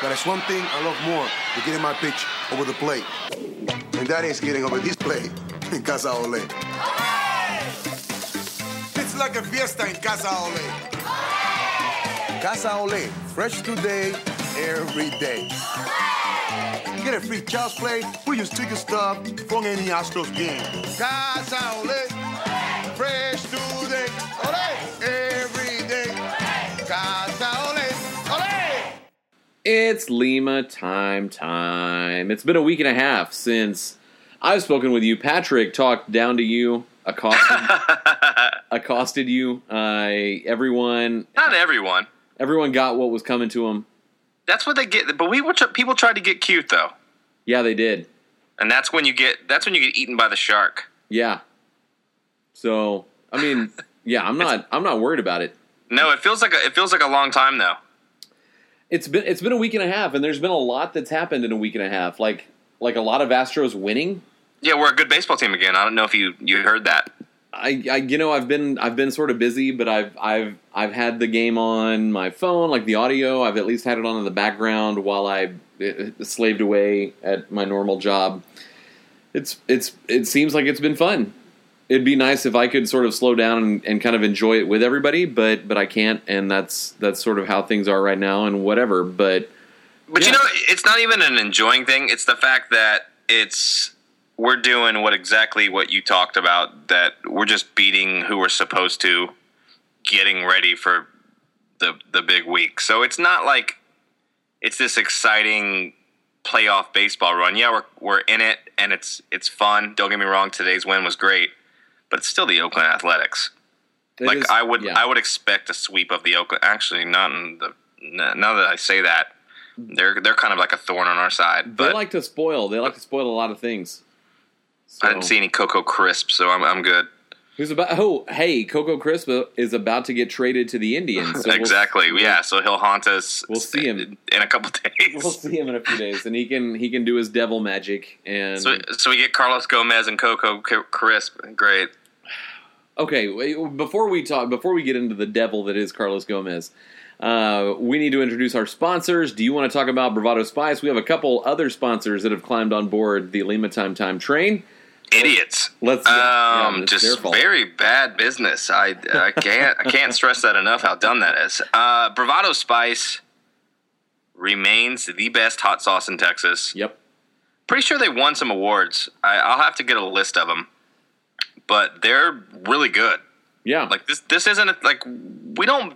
But there's one thing I love more than getting my pitch over the plate. And that is getting over this plate in Casa Ole. It's like a fiesta in Casa Ole. Casa Ole, fresh today, every day. Get a free child's play. We take your stuff from any Astros game. Casa Ole, It's Lima time time. It's been a week and a half since I've spoken with you. Patrick talked down to you, accosted, accosted you. Uh, everyone, Not everyone. everyone got what was coming to them. That's what they get. But we were tr- people tried to get cute though, Yeah, they did. and that's when you get that's when you get eaten by the shark. Yeah. So, I mean, yeah, I'm not, I'm not worried about it. No, it feels like a, it feels like a long time though. It's been, it's been a week and a half, and there's been a lot that's happened in a week and a half. Like, like a lot of Astros winning. Yeah, we're a good baseball team again. I don't know if you you heard that. I, I you know I've been I've been sort of busy, but I've I've I've had the game on my phone, like the audio. I've at least had it on in the background while I uh, slaved away at my normal job. It's it's it seems like it's been fun. It'd be nice if I could sort of slow down and, and kind of enjoy it with everybody, but but I can't, and that's that's sort of how things are right now, and whatever. But But Yeah. you know, it's not even an enjoying thing. It's the fact that it's we're doing what exactly what you talked about. That we're just beating who we're supposed to, getting ready for the the big week. So it's not like it's this exciting playoff baseball run. Yeah, we're we're in it and it's it's fun. Don't get me wrong. Today's win was great, but it's still the Oakland Athletics. it like is- I would yeah. I would expect a sweep of the Oakland. Actually, not in the now that I say that. They're they're kind of like a thorn on our side, they like to spoil. They like to spoil a lot of things. I didn't see any Coco Crisp, so I'm I'm good. Who's about? Oh, hey, Coco Crisp is about to get traded to the Indians. So we'll- exactly, yeah. So he'll haunt us. We'll see him. in a couple days. We'll see him in a few days, and he can he can do his devil magic. And So, so we get Carlos Gomez and Coco Crisp. Great. okay, before we talk, before we get into the devil that is Carlos Gomez, uh, we need to introduce our sponsors. Do you want to talk about Bravado Spice? We have a couple other sponsors that have climbed on board the Lima Time Time train. Idiots. Let's yeah, Um, their just very bad business. I, I can't I can't stress that enough. How dumb that is. Uh, Bravado Spice remains the best hot sauce in Texas. Yep. Pretty sure they won some awards. I, I'll have to get a list of them, but they're really good. Yeah. Like this this isn't a, like we don't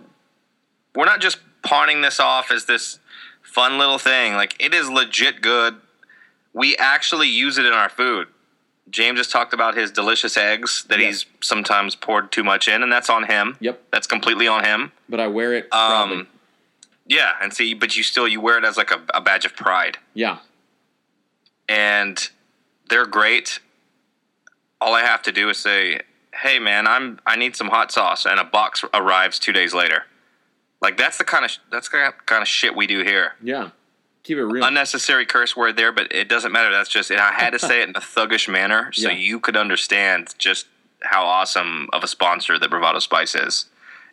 we're not just pawning this off as this fun little thing. Like it is legit good. We actually use it in our food. James just talked about his delicious eggs that Yes. he's sometimes poured too much in, and that's on him. Yep. That's completely on him. But I wear it proudly. Um, yeah, and see, but you still you wear it as like a, a badge of pride, yeah. and they're great. All I have to do is say, "Hey, man, I'm I need some hot sauce," and a box arrives two days later. Like that's the kind of that's the kind of shit we do here. Yeah. Keep it real. Unnecessary curse word there, but it doesn't matter. That's just I had to say it in a thuggish manner so Yeah. you could understand just how awesome of a sponsor that Bravado Spice is.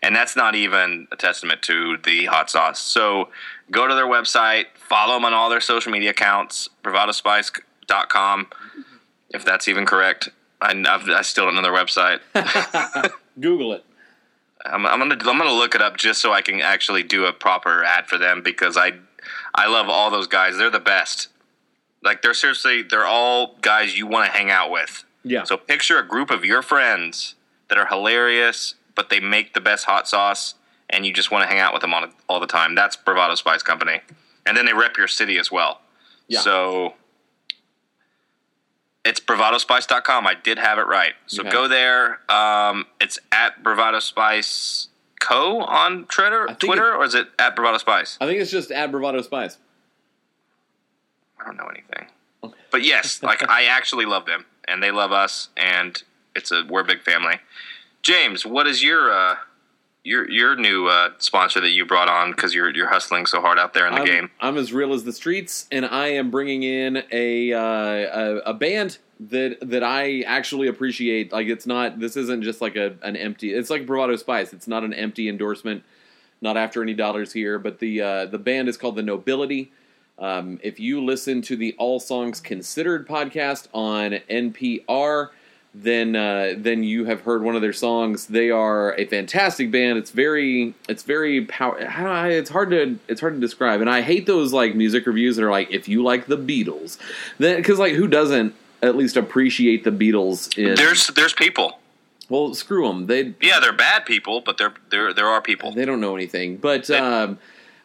And that's not even a testament to the hot sauce. So go to their website, follow them on all their social media accounts, bravadospice.com, if that's even correct. I, I've, I still don't know their website. Google it. I'm, I'm gonna I'm gonna look it up just so I can actually do a proper ad for them because I I love all those guys. They're the best. Like they're seriously they're all guys you want to hang out with. Yeah. So picture a group of your friends that are hilarious, but they make the best hot sauce, and you just want to hang out with them all, all the time. That's Bravado Spice Company, and then they rep your city as well. Yeah. So it's bravadospice.com. I did have it right. So Okay. go there. Um, it's at Bravado Spice Co on Twitter, Twitter, or is it at Bravado Spice? I think it's just at Bravado Spice. I don't know anything. But yes, like I actually love them, and they love us, and it's a we're a big family. James, what is your uh, your your new uh, sponsor that you brought on because you're you're hustling so hard out there in the I'm, game? I'm as real as the streets, and I am bringing in a, uh, a a band that that I actually appreciate. Like it's not this isn't just like a an empty. It's like Bravado Spice. It's not an empty endorsement. not after any dollars here. But the uh, the band is called the Nobility. Um, if you listen to the All Songs Considered podcast on NPR, then uh, then you have heard one of their songs. They are a fantastic band. It's very it's very power. It's hard to it's hard to describe. And I hate those like music reviews that are like if you like the Beatles, then because like who doesn't at least appreciate the Beatles? In, There's there's people. well, screw them. They Yeah, they're bad people, but there there there are people. they don't know anything. But They- um,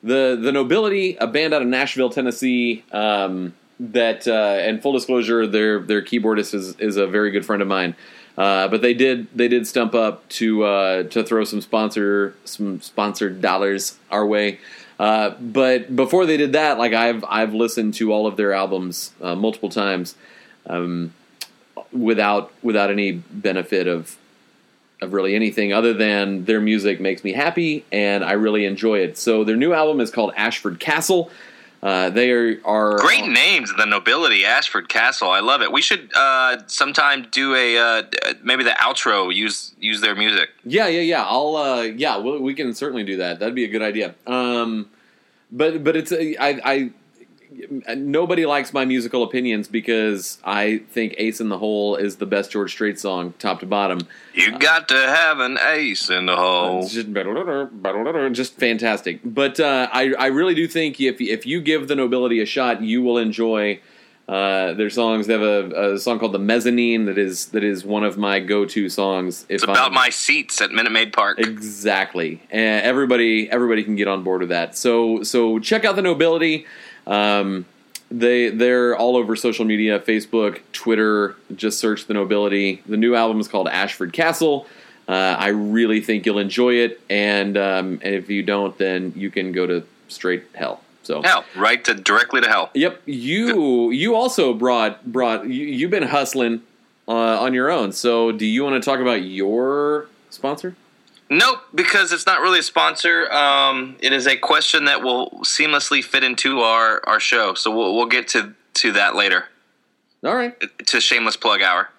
the the Nobility, a band out of Nashville, Tennessee. Um, that uh, and full disclosure, their their keyboardist is is a very good friend of mine. Uh, but they did they did stump up to uh, to throw some sponsor some sponsored dollars our way. Uh, but before they did that, like I've I've listened to all of their albums uh, multiple times, um, without without any benefit of of really anything other than their music makes me happy and I really enjoy it. So their new album is called Ashford Castle. Uh, they are, are Great names, the nobility, Ashford Castle. I love it. We should uh, sometime do a uh, maybe the outro. Use use their music. Yeah, yeah, yeah. I'll uh, yeah, we we can certainly do that. That'd be a good idea. Um, but but it's a- I I nobody likes my musical opinions because I think Ace in the Hole is the best George Strait song, top to bottom. You got to have an ace in the hole. Just, just fantastic. But uh, I, I really do think if if you give the nobility a shot, you will enjoy uh, their songs. They have a, a song called "The Mezzanine" that is that is one of my go to songs. It's about I'm- my seats at Minute Maid Park. exactly, and everybody everybody can get on board with that. So so check out the nobility. Um, they they're all over social media, Facebook, Twitter. Just search the nobility. The new album is called Ashford Castle. Uh, I really think you'll enjoy it, and um, and if you don't, then you can go to straight hell. So Hell, right to directly to hell. Yep, you you also brought brought you, you've been hustling uh, on your own. So do you want to talk about your sponsor? Nope, because it's not really a sponsor. Um, it is a question that will seamlessly fit into our, our show. So we'll, we'll get to, to that later. All right. To shameless plug hour.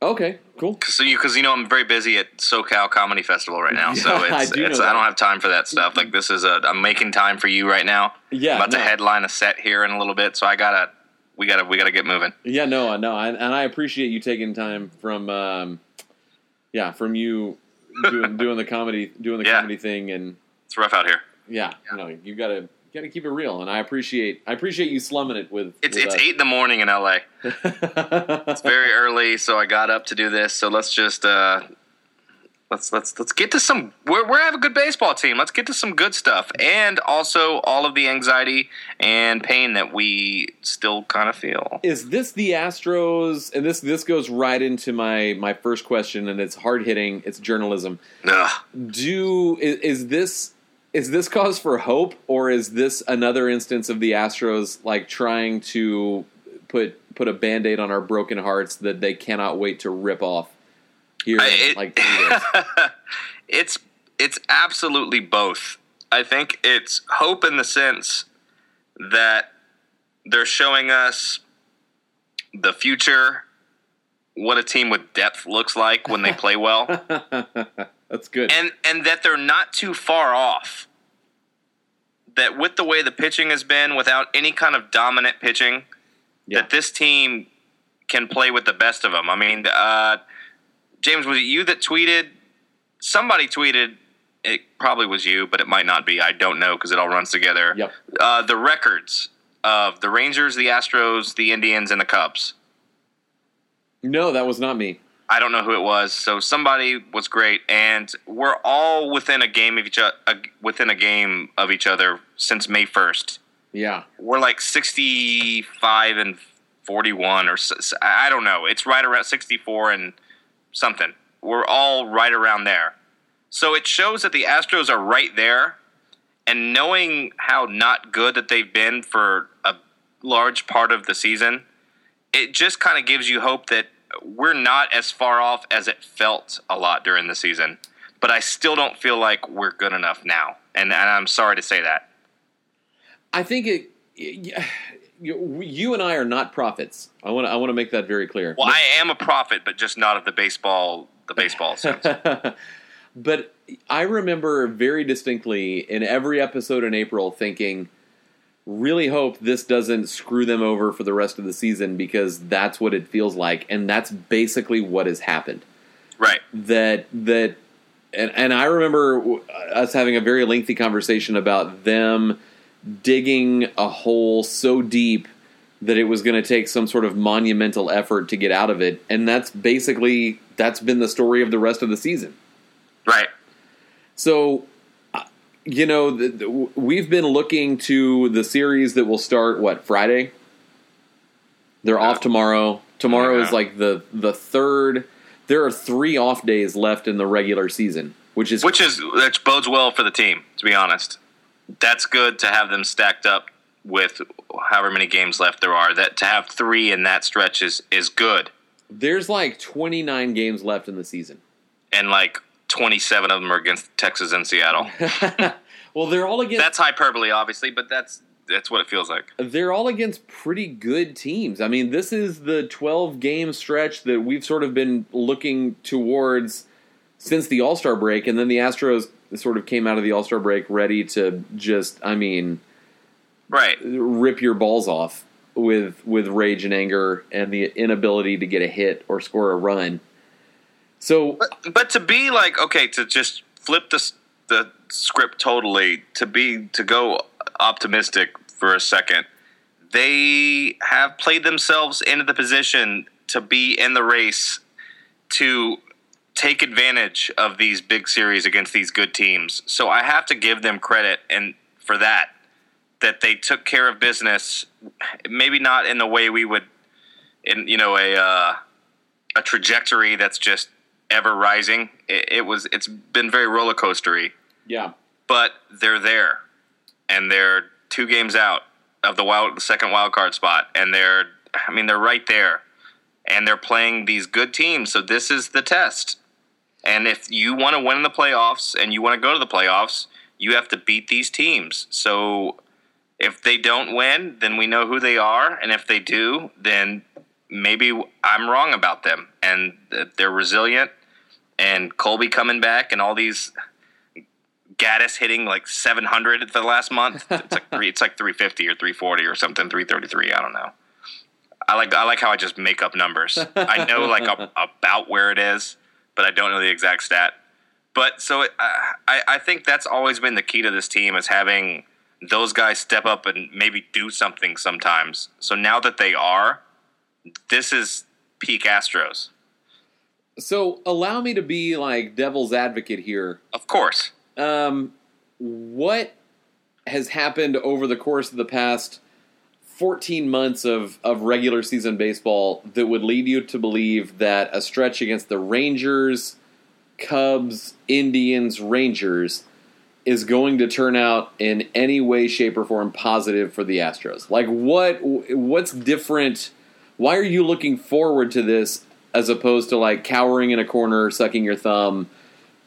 Okay. Cool. Cause you, cause you know I'm very busy at SoCal Comedy Festival right now, so Yeah, I it's, do it's I don't have time for that stuff. Like this is a I'm making time for you right now. Yeah, I'm about no. to headline a set here in a little bit, so I gotta we gotta we gotta get moving. Yeah. No. No. And, and I appreciate you taking time from um, yeah from you doing doing the comedy doing the Yeah. comedy thing and It's rough out here. yeah you know you gotta you gotta keep it real and I appreciate I appreciate you slumming it with It's with it's us. eight in the morning in LA. It's very early, so I got up to do this. So let's just uh, let's let's let's get to some. We're we're have a good baseball team. Let's get to some good stuff, and also all of the anxiety and pain that we still kind of feel. is this the Astros? And this this goes right into my my first question, and it's hard hitting. It's journalism. Ugh. Do is, is this is this cause for hope, or is this another instance of the Astros like trying to put put a band aid on our broken hearts that they cannot wait to rip off here I- it- like it's it's absolutely both. I think it's hope in the sense that they're showing us the future, what a team with depth looks like when they play well. That's good. and and that they're not too far off. That with the way the pitching has been, without any kind of dominant pitching, Yeah. that this team can play with the best of them. I mean, uh, James, was it you that tweeted? Somebody tweeted. It probably was you, but it might not be. I don't know because it all runs together. Yep. Uh, the records of the Rangers, the Astros, the Indians, and the Cubs. no, that was not me. I don't know who it was. So somebody was great, and we're all within a game of each other, within a game of each other since May first. Yeah. We're like sixty-five and forty-one, or I don't know. It's right around sixty-four and something. We're all right around there. So it shows that the Astros are right there, and knowing how not good that they've been for a large part of the season, it just kind of gives you hope that we're not as far off as it felt a lot during the season. But I still don't feel like we're good enough now, and, and I'm sorry to say that. I think it. y- You, you and I are not prophets. I want to. I want to make that very clear. Well, I am a prophet, but just not of the baseball, the baseball sense. But I remember very distinctly in every episode in April thinking, really hope this doesn't screw them over for the rest of the season because that's what it feels like, and that's basically what has happened. Right. That that, and and I remember us having a very lengthy conversation about them digging a hole so deep that it was going to take some sort of monumental effort to get out of it, and that's basically that's been the story of the rest of the season. Right. So, uh, you know, the, the, we've been looking to the series that will start what Friday. They're off tomorrow. Tomorrow is like the the third. There are three off days left in the regular season, which is Which is which bodes well for the team, to be honest. That's good to have them stacked up with however many games left there are. That to have three in that stretch is is good. there's like 29 games left in the season. And like twenty seven of them are against Texas and Seattle. well, they're all against that's hyperbole, obviously, but that's that's what it feels like. they're all against pretty good teams. I mean, this is the 12 game stretch that we've sort of been looking towards since the All Star break, and then the Astros sort of came out of the All Star break ready to just, I mean, Right. rip your balls off with with rage and anger and the inability to get a hit or score a run. So But, but to be like okay, to just flip the the script totally, to be to go optimistic for a second, they have played themselves into the position to be in the race to take advantage of these big series against these good teams. So I have to give them credit and for that that they took care of business maybe not in the way we would in you know a uh, a trajectory that's just ever rising. It, it was it's been very roller coastery, yeah, but they're there, and they're two games out of the wild the second wild card spot, and they're I mean they're right there, and they're playing these good teams. So this is the test, and if you want to win in the playoffs and you want to go to the playoffs, you have to beat these teams. So. If they don't win, then we know who they are, and if they do, then maybe I'm wrong about them, and they're resilient. And Colby coming back, and all these Gattis hitting like 700 the last month. It's like three, it's like 350 or 340 or something, 333. I don't know. I like I like how I just make up numbers. I know like a, about where it is, but I don't know the exact stat. But so it, I I think that's always been the key to this team is having those guys step up and maybe do something sometimes. So now that they are, this is peak Astros. So allow me to be like devil's advocate here. Of course. Um, what has happened over the course of the past 14 months of, of regular season baseball that would lead you to believe that a stretch against the Rangers, Cubs, Indians, Rangers is going to turn out in any way, shape, or form positive for the Astros? Like, what what's different? Why are you looking forward to this as opposed to like cowering in a corner, sucking your thumb,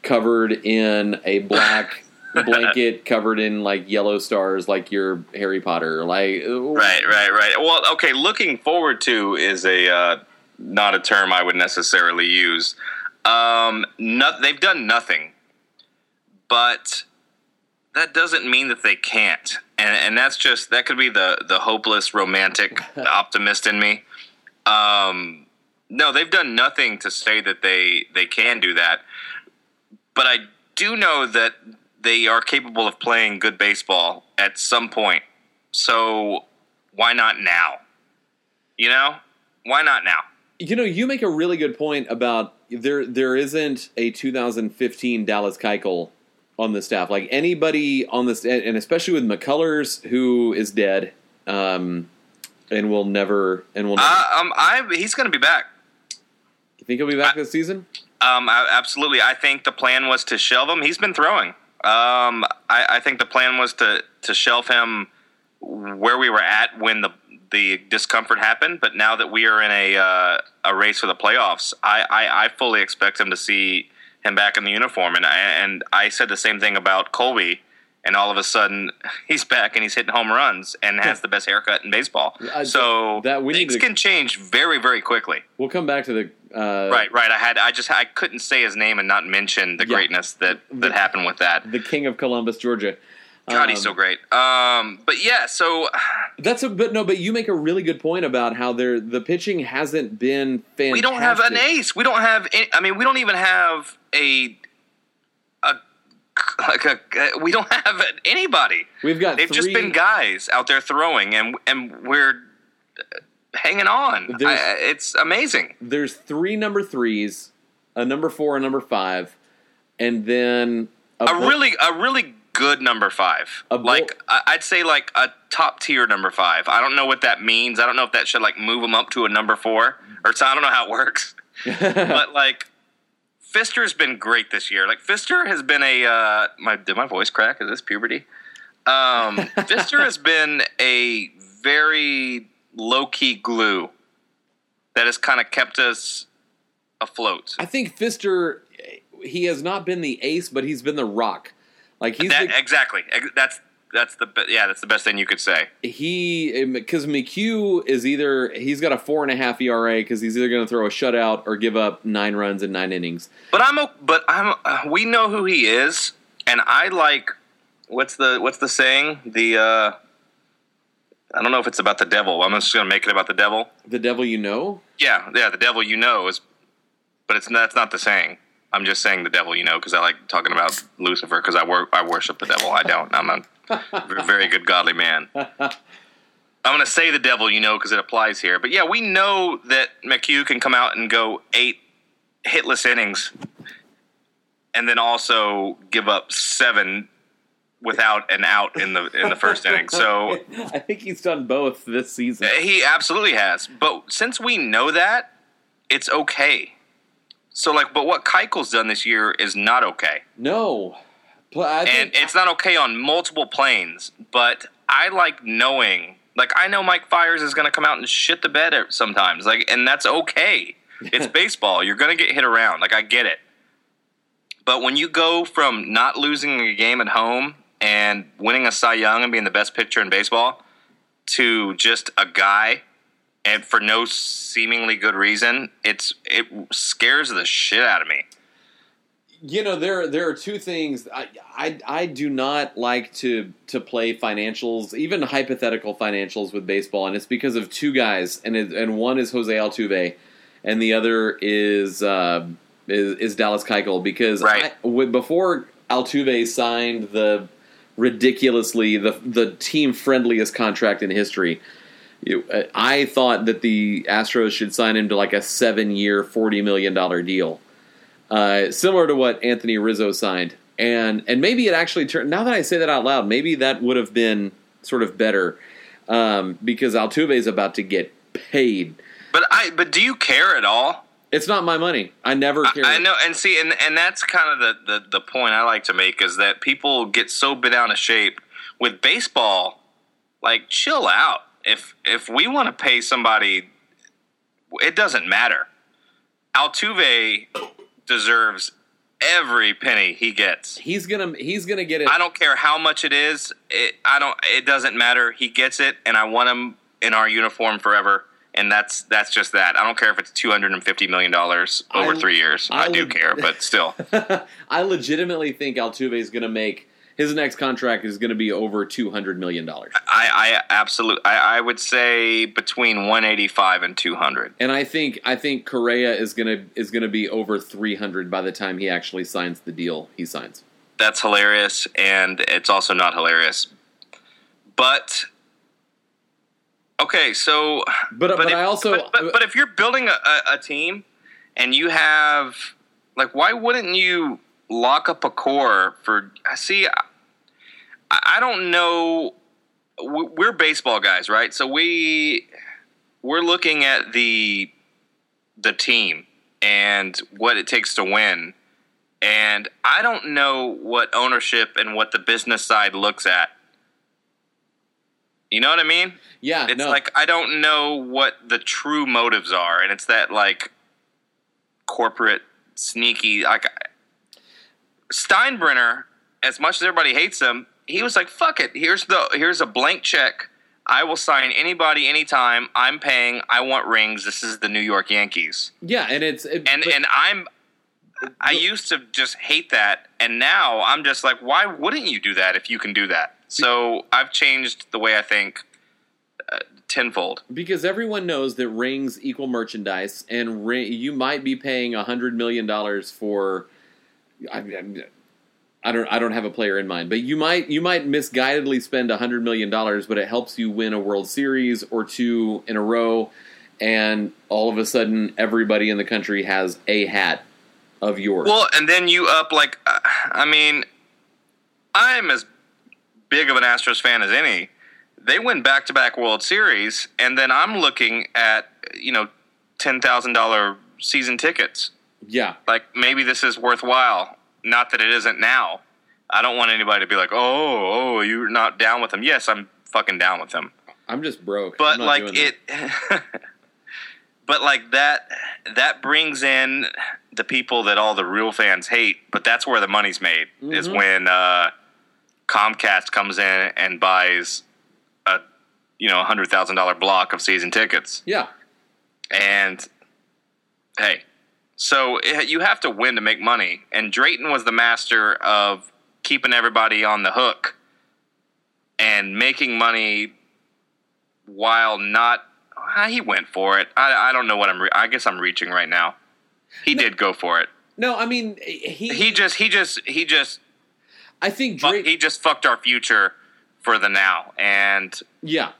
covered in a black blanket, covered in like yellow stars, like your Harry Potter? Like, Right, right, right. Well, okay. Looking forward to is a uh, not a term I would necessarily use. Um, not, they've done nothing, but that doesn't mean that they can't, and and that's just that could be the the hopeless romantic optimist in me. Um, no, they've done nothing to say that they they can do that, but I do know that they are capable of playing good baseball at some point. So why not now? You know, why not now? You know, you make a really good point about there. There isn't a 2015 Dallas Keuchel on the staff. Like anybody on this, and especially with McCullers, who is dead, um, and will never, and will. Never, Uh, um, I he's going to be back. you think he'll be back this season? Um, I, absolutely. I think the plan was to shelve him. He's been throwing. Um, I, I think the plan was to to shelve him where we were at when the the discomfort happened. But now that we are in a uh, a race for the playoffs, I, I, I fully expect him to see him back in the uniform. And I, and I said the same thing about Colby. And all of a sudden, he's back and he's hitting home runs and has the best haircut in baseball. I- So that- we things to- can change very, very quickly. We'll come back to the Uh, right, right. I had I just I couldn't say his name and not mention the Yeah. greatness that that The- happened with that. The king of Columbus, Georgia. God, he's Um, so great. Um, but yeah, so That's a but no, but you make a really good point about how there the pitching hasn't been fantastic. we don't have an ace. We don't have. Any, I mean, we don't even have a a like a. We don't have anybody. We've got They've just been guys out there throwing, and and we're hanging on. I, it's amazing. There's three number threes, a number four, a number five, and then A bull- really a really good number five. A bull- like I- I'd say like a top tier number five. I don't know what that means. I don't know if that should like move them up to a number four or so. I don't know how it works. but like Fister's been great this year. Like Fister has been a uh, my did my voice crack? Is this puberty? Um, Fister has been a very low key glue that has kind of kept us afloat. I think Fister, he has not been the ace, but he's been the rock. Like he's That, the, exactly. That's that's the yeah. That's the best thing you could say. he because McHugh is either he's got a four and a half ERA because he's either going to throw a shutout or give up nine runs in nine innings. But I'm but I'm uh, we know who he is, and I like what's the what's the saying? The uh, I don't know if it's about the devil. I'm just gonna make it about the devil. The devil you know. Yeah, yeah, the devil you know is, but it's that's not the saying. I'm just saying the devil you know because I like talking about Lucifer because I work I worship the devil. I don't. I'm a very good godly man. I'm gonna say the devil you know because it applies here. But yeah, we know that McHugh can come out and go eight hitless innings, and then also give up seven without an out in the in the first inning. So I think he's done both this season. he absolutely has. But since we know that, it's okay. So like, but what Keuchel's done this year is not okay, No, I and it's not okay on multiple planes. But I like knowing, like I know Mike Fiers is going to come out and shit the bed sometimes, like, and that's okay. It's baseball. You're going to get hit around. Like I get it. But when you go from not losing a game at home and winning a Cy Young and being the best pitcher in baseball to just a guy and for no seemingly good reason, it's it scares the shit out of me. you know there there are two things I, I I do not like to to play financials even hypothetical financials with baseball and it's because of two guys and it, and one is Jose Altuve and the other is uh, is, is Dallas Keuchel because Right. I, before Altuve signed the ridiculously the the team friendliest contract in history uh, I thought that the Astros should sign him to like a seven year forty million dollar deal uh, similar to what Anthony Rizzo signed, and and maybe it actually turned. Now that I say that out loud, maybe that would have been sort of better um, because Altuve is about to get paid. But I but do you care at all? It's not my money. I never I, care. I know, and see, and and that's kind of the, the the point I like to make is that people get so bent out of shape with baseball. Like, chill out. If if we want to pay somebody, it doesn't matter. Altuve deserves every penny he gets. He's gonna he's gonna get it. I don't care how much it is. It I don't. It doesn't matter. He gets it, and I want him in our uniform forever. And that's that's just that. I don't care if it's two hundred and fifty million dollars over I- three years. I, I do would- care, but still. I legitimately think Altuve is gonna make his next contract is gonna be over two hundred million dollars. I, I absolutely. I, I would say between 185 and 200. And I think I think Correa is gonna is gonna be over three hundred by the time he actually signs the deal he signs. That's hilarious, and it's also not hilarious. But okay, so But but, if, I also but, but, but if you're building a, a, a team and you have like, why wouldn't you lock up a core for? I See, I, I don't know. We're baseball guys, right? So we we're looking at the the team and what it takes to win. And I don't know what ownership and what the business side looks at. You know what I mean? yeah It's no. like I don't know what the true motives are, and it's that like corporate sneaky like Steinbrenner. As much as everybody hates him, he was like, "Fuck it. Here's the here's a blank check. I will sign anybody anytime. I'm paying. I want rings. This is the New York Yankees. Yeah, and it's it, And but- and I'm I used to just hate that and now I'm just like why wouldn't you do that if you can do that? So I've changed the way I think uh, tenfold. because everyone knows that rings equal merchandise, and ring, you might be paying a hundred million dollars for. I, I, I don't. I don't have a player in mind, but you might. You might misguidedly spend a hundred million dollars, but it helps you win a World Series or two in a row, and all of a sudden, everybody in the country has a hat of yours. Well, and then you up like uh, I mean I'm as big of an Astros fan as any. They win back-to-back World Series and then I'm looking at, you know, $10,000 season tickets. yeah, like maybe this is worthwhile. Not that it isn't now. I don't want anybody to be like, oh, oh, you're not down with them. Yes, I'm fucking down with them. I'm just broke. But like it, but like that, that brings in the people that all the real fans hate. But that's where the money's made. Is Mhm. when uh, Comcast comes in and buys a, you know, a hundred thousand dollar block of season tickets. Yeah, And hey, so it, you have to win to make money. And Drayton was the master of keeping everybody on the hook and making money while not. ah, He went for it. I, I don't know what I'm. Re- I guess I'm reaching right now. He did go for it. no, I mean he. He just. He just. He just. I think Drake. He just fucked our future for the now. And yeah,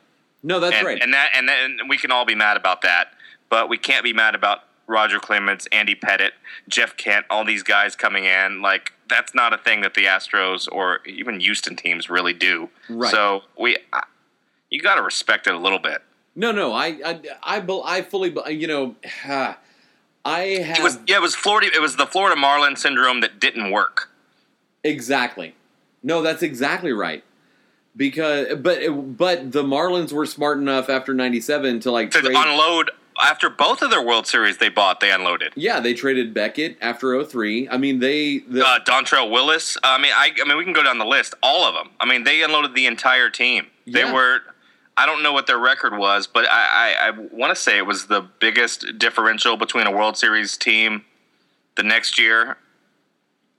no, that's and, right. and that and then we can all be mad about that, but we can't be mad about Roger Clemens, Andy Pettitte, Jeff Kent, all these guys coming in. Like that's not a thing that the Astros or even Houston teams really do. Right. So we, you got to respect it a little bit. No, no, I, I, I, I fully, you know, I have It was yeah, it was Florida. It was the Florida Marlin syndrome that didn't work. Exactly. No, that's exactly right. Because, but, it- but the Marlins were smart enough after '97 to like To trade. unload after both of their World Series they bought, they unloaded. yeah, they traded Beckett after 03. I mean, they, the, uh, Dontrelle Willis. I mean, I, I mean, we can go down the list. All of them. I mean, they unloaded the entire team. They were. I don't know what their record was, but I, I, I want to say it was the biggest differential between a World Series team the next year,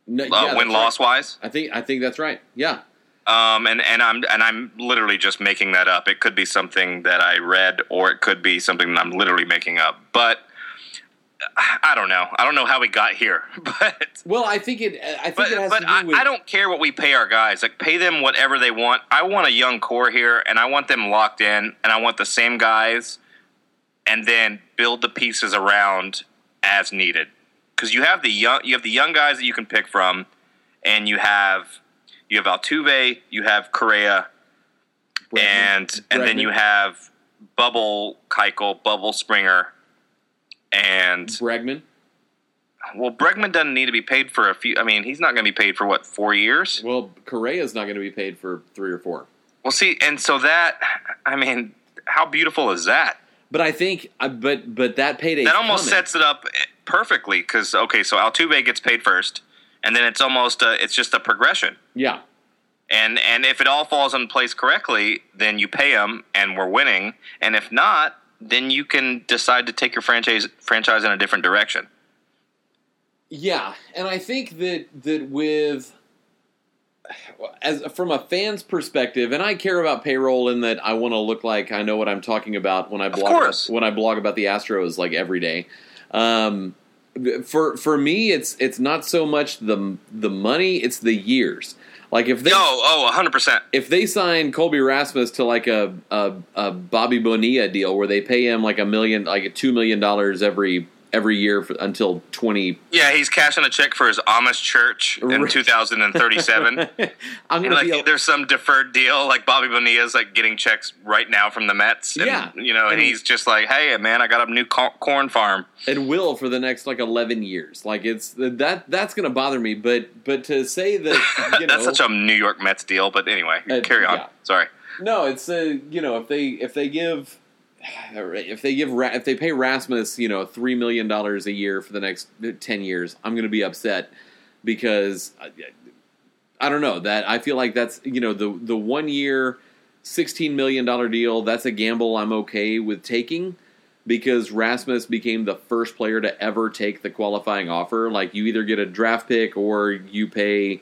no, uh, yeah, win loss right. wise. I think, I think that's right. Yeah. Um, and, and I'm and I'm literally just making that up. It could be something that I read, or it could be something that I'm literally making up. But I don't know. I don't know how we got here, but Well, I think it, I think But, it has but to do I, with. I don't care what we pay our guys. Like pay them whatever they want. I want a young core here, and I want them locked in, and I want the same guys, and then build the pieces around as needed. Because you have the young, you have the young guys that you can pick from, and you have you have Altuve, you have Correa, Bregman. and and then you have Bubble Keuchel, Bubble Springer, and Bregman. well, Bregman doesn't need to be paid for a few. I mean, he's not going to be paid for what four years. Well, Correa's not going to be paid for three or four. Well, see, and so that, I mean, how beautiful is that? But I think, uh, but but that payday That almost sets it up perfectly because okay, so Altuve gets paid first, and then it's almost a, it's just a progression. Yeah, And and if it all falls in place correctly, then you pay him, and we're winning. And if not, then you can decide to take your franchise franchise in a different direction. yeah, and I think that that with as from a fan's perspective, and I care about payroll in that I want to look like I know what I'm talking about when I blog course. when I blog about the Astros like every day. Um, for for me, it's it's not so much the the money; it's the years. Like if they Oh, oh, hundred percent. if they sign Colby Rasmus to like a, a a Bobby Bonilla deal where they pay him like a million, like a two million dollars every every year for, until twenty, Yeah, he's cashing a check for his Amish church in 2037. I'm gonna like be. a- there's some deferred deal, like Bobby Bonilla's like getting checks right now from the Mets. And, Yeah. you know, and, And- he's just like, "Hey, man, I got a new corn farm." and will for the next like 11 years like it's that that's gonna bother me but but to say that you know That's such a New York Mets deal. But anyway, Uh, carry on. yeah. Sorry. no it's uh, you know if they if they give if they give if they pay Rasmus you know three million dollars a year for the next uh, 10 years I'm gonna be upset because uh, I, I don't know that I feel like that's you know the the one year $16 million deal, that's a gamble I'm okay with taking because Rasmus became the first player to ever take the qualifying offer. Like, you either get a draft pick or you pay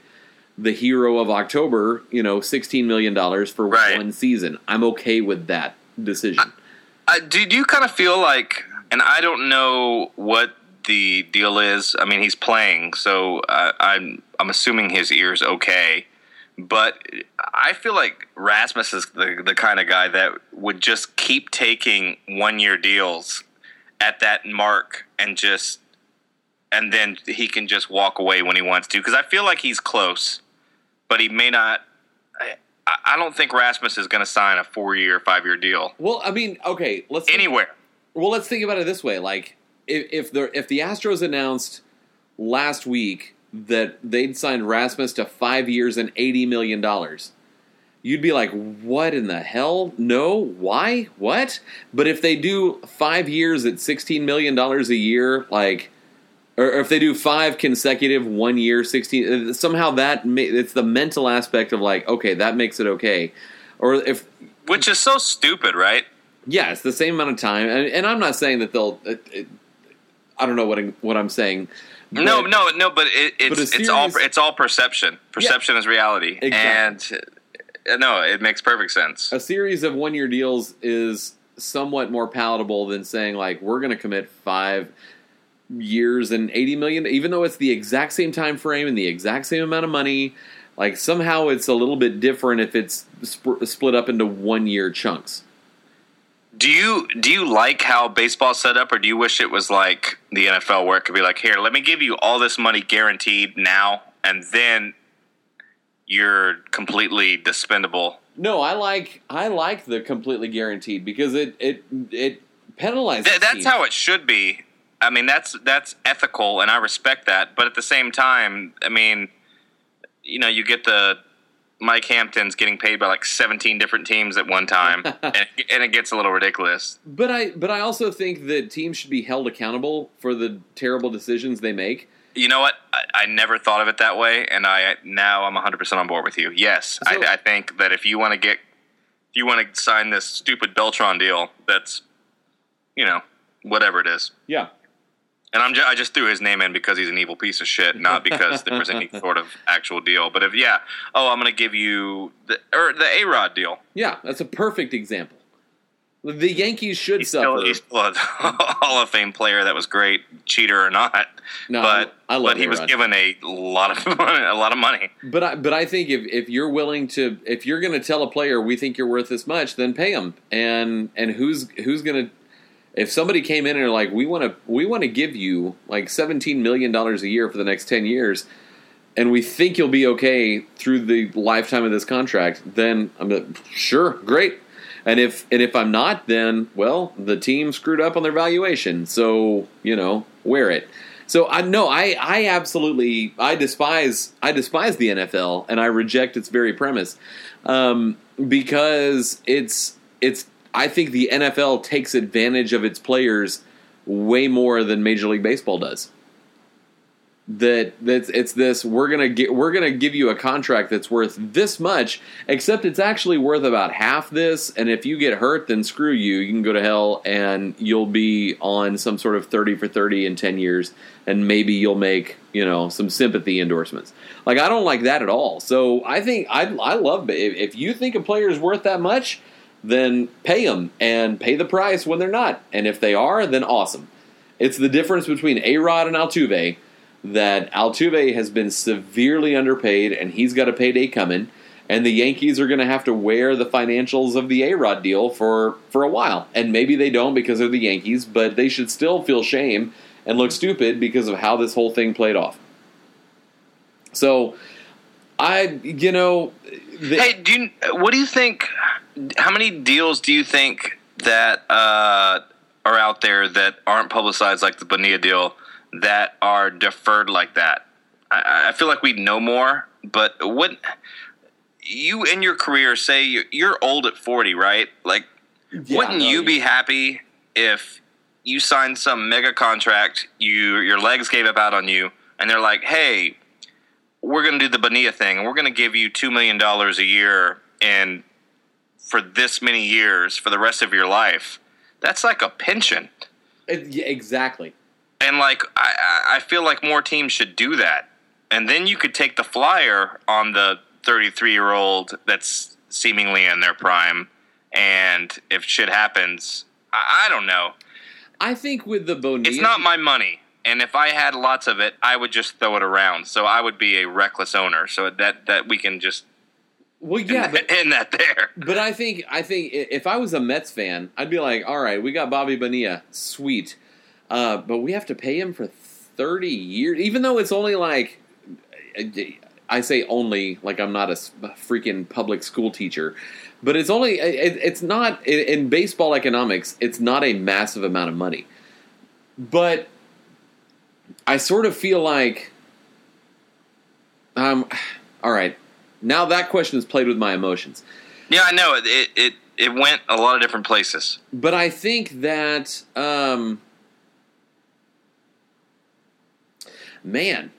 the hero of October, you know, $16 million for Right. one season. I'm okay with that decision. Do you kind of feel like, and I don't know what the deal is. I mean, he's playing, so uh, I'm I'm assuming his ear's okay. But I feel like Rasmus is the the kind of guy that would just keep taking one year deals at that mark and just and then he can just walk away when he wants to because I feel like he's close, but he may not. I, don't think Rasmus is going to sign a four year, five year deal well, I mean, okay, let's think- anywhere. Well, let's think about it this way: like, if if the if the Astros announced last week that they'd signed Rasmus to five years and eighty million dollars, you'd be like, "What in the hell? No, why? What?" But if they do five years at sixteen million dollars a year, like. Or if they do five consecutive one year sixteen, uh, somehow that ma- it's the mental aspect of like okay that makes it okay, or if Which is so stupid, right? yeah, it's the same amount of time, and, and I'm not saying that they'll. It, it, I don't know what I'm, what I'm saying. but- no, no, no. But it, But it's it's all it's all perception. Perception is reality, Exactly. and uh, no, it makes perfect sense. A series of one year deals is somewhat more palatable than saying like we're going to commit five years and 80 million, even though it's the exact same time frame and the exact same amount of money. Like somehow it's a little bit different if it's sp- split up into one year chunks. Do you do you like how baseball's set up, or do you wish it was like the NFL, where it could be like, here, let me give you all this money guaranteed now, and then you're completely dispendable. No, I like I like the completely guaranteed because it it it penalizes. Th- that's teams. how it should be. I mean, that's that's ethical, and I respect that. But at the same time, I mean, you know, you get the Mike Hampton's getting paid by like seventeen different teams at one time, and, and it gets a little ridiculous. But I but I also think that teams should be held accountable for the terrible decisions they make. You know what? I, I never thought of it that way, and I now I'm 100 percent on board with you. Yes, So- I, I think that if you want to get, if you want to sign this stupid Beltran deal, that's, you know, whatever it is. Yeah. And I'm ju- I just threw his name in because he's an evil piece of shit, not because there was any sort of actual deal. But if yeah, oh, I'm going to give you the or the A Rod deal. Yeah, that's a perfect example. The Yankees should He's suffer. still, he's still a Hall of Fame player that was great, cheater or not. No, but I love but he was given a lot of money, a lot of money. But I, but I think if, if you're willing to if you're going to tell a player we think you're worth this much, then pay him. And and who's who's going to if somebody came in and like we want to we want to give you like 17 million dollars a year for the next 10 years and we think you'll be okay through the lifetime of this contract, then I'm like, sure, great. And if and if I'm not, then well, the team screwed up on their valuation. So you know, wear it. So I no, I I absolutely I despise I despise the NFL and I reject its very premise um, because it's it's I think the NFL takes advantage of its players way more than Major League Baseball does. That that's it's this we're gonna get we're gonna give you a contract that's worth this much except it's actually worth about half this and if you get hurt then screw you. You can go to hell and you'll be on some sort of 30 for 30 in 10 years and maybe you'll make you know some sympathy endorsements. Like i don't like that at all. So i think i, I love if you think a player is worth that much then pay them and pay the price when they're not and if they are then awesome it's the difference between a rod and altuve that Altuve has been severely underpaid and he's got a payday coming, and the Yankees are going to have to wear the financials of the A Rod deal for, for a while. And maybe they don't because they're the Yankees, but they should still feel shame and look stupid because of how this whole thing played off. So, I, you know. The, Hey, do you, what do you think? How many deals do you think that uh, are out there that aren't publicized, like the Bonilla deal, that are deferred like that? I, I feel like we know more, but what you in your career say you're, you're old at forty, right? Like, Yeah, wouldn't no, you be happy if you signed some mega contract, you your legs gave up out on you, and they're like, hey we're going to do the Bonilla thing, and we're going to give you two million dollars a year in for this many years for the rest of your life, that's like a pension. It- yeah, exactly. And like I, I feel like more teams should do that. And then you could take the flyer on the 33 year old that's seemingly in their prime. And if shit happens, I, I don't know. I think with the Bonilla, It's not my money. And if I had lots of it, I would just throw it around. So I would be a reckless owner. So that that we can just well, yeah, but end that there. But I think I think if I was a Mets fan, I'd be like, all right, we got Bobby Bonilla, sweet, uh, but we have to pay him for thirty years, even though it's only like I say only like I'm not a freaking public school teacher, but it's only it, it's not in, in baseball economics. It's not a massive amount of money, but I sort of feel like um, all right. Now that question has played with my emotions. Yeah, I know. It, it it went a lot of different places. But I think that, um, man,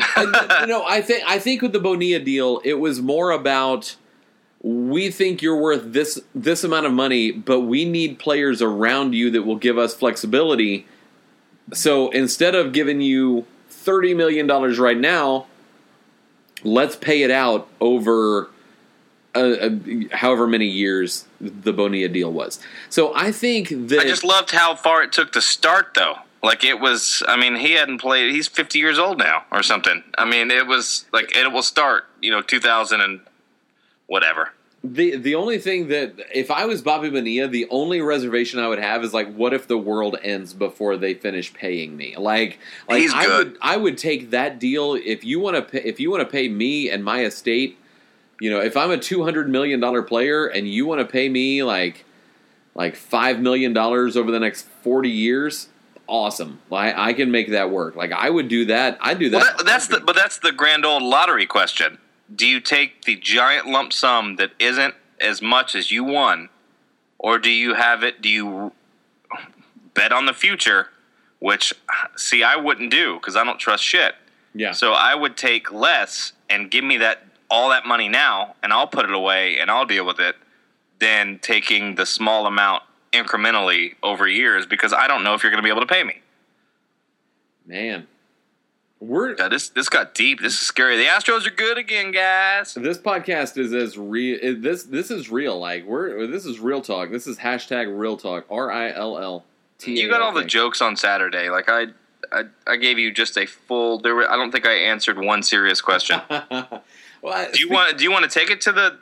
I, no, I think I think with the Bonilla deal, it was more about we think you're worth this this amount of money, but we need players around you that will give us flexibility. So instead of giving you thirty million dollars right now, let's pay it out over uh, uh, however many years the Bonilla deal was. So I think that I just loved how far it took to start, though. Like it was. I mean, he hadn't played. He's fifty years old now, or something. I mean, it was like it will start. You know, two thousand and whatever. The the only thing that if I was Bobby Bonilla, the only reservation I would have is like, what if the world ends before they finish paying me? Like, like He's I good. would I would take that deal if you want to pay, if you want to pay me and my estate. You know, if I'm a two hundred million dollar player and you want to pay me like like five million dollars over the next forty years, awesome. I, I can make that work. Like I would do that. I'd do that. Well, that, that's the but that's the grand old lottery question. Do you take the giant lump sum that isn't as much as you won, or do you have it? Do you bet on the future? Which, see, I wouldn't do because I don't trust shit. yeah. So I would take less and give me that all that money now, and I'll put it away and I'll deal with it, than taking the small amount incrementally over years because I don't know if you're going to be able to pay me. man, we're this this got deep. This is scary. The Astros are good again, guys. This podcast is as real. This this is real. Like we're this is real talk. This is hashtag real talk. R I L L T. You got all the jokes on Saturday. Like I, I, I gave you just a full. There were. I don't think I answered one serious question. well, I- do you want? Do you want to take it to the?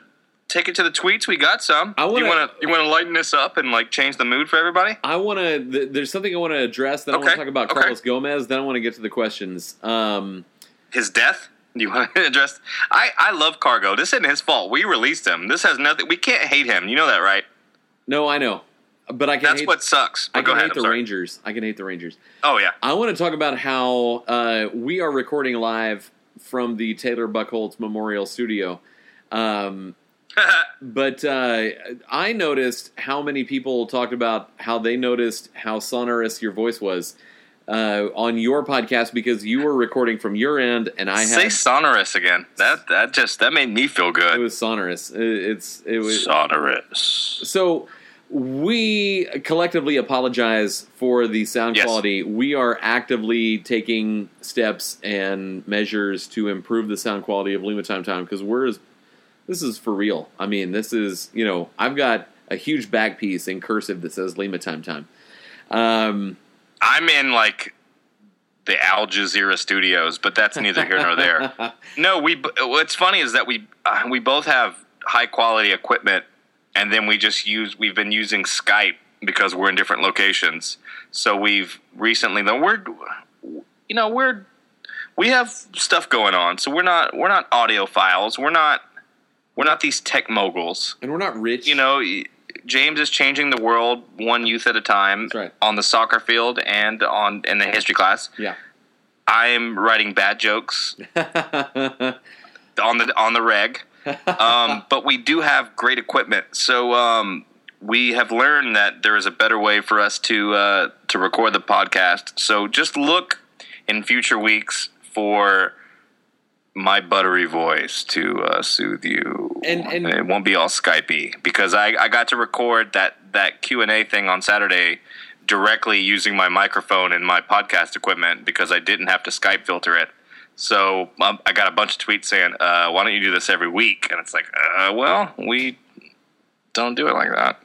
Take it to the tweets. We got some. I you wanna- want to. You want to lighten this up and like change the mood for everybody. I want to. Th- there's something I want to address. Then I want to talk about okay. Carlos Gomez. Then I want to get to the questions. Um, His death. Do you want to address? I I love Cargo. This isn't his fault. We released him. This has nothing. We can't hate him. You know that, right? no, I know, but I can. That's hate, what sucks. I But go can ahead. hate I'm the. Rangers. I can hate the Rangers. Oh yeah. I want to talk about how uh, we are recording live from the Taylor Buckholz Memorial Studio. Um, but uh, I noticed how many people talked about how they noticed how sonorous your voice was uh, on your podcast because you were recording from your end, and I Say had sonorous again. That that just that made me feel good. it was sonorous. It, it's it was sonorous. so we collectively apologize for the sound Yes. quality. We are actively taking steps and measures to improve the sound quality of Lima Time Time because we're this is for real. I mean, this is you know I've got a huge back piece in cursive that says Lima Time Time. Um, I'm in like the Al Jazeera studios, but that's neither here nor there. No, we. What's funny is that we uh, we both have high quality equipment, and then we just use. We've been using Skype because we're in different locations. So we've recently though we're, you know, we're we have stuff going on. So we're not we're not audiophiles. We're not we're not these tech moguls. and we're not rich. You know, James is changing the world one youth at a time right. on the soccer field and on in the history class. yeah. I'm writing bad jokes on the on the reg, um, but we do have great equipment. So um, we have learned that there is a better way for us to uh, to record the podcast. So just look in future weeks for my buttery voice to uh, soothe you, And- and- it won't be all Skypey because I, I got to record that that Q and A thing on Saturday directly using my microphone and my podcast equipment because I didn't have to Skype filter it. So um, I got a bunch of tweets saying, uh, "Why don't you do this every week?" And it's like, uh, well, we don't do it like that.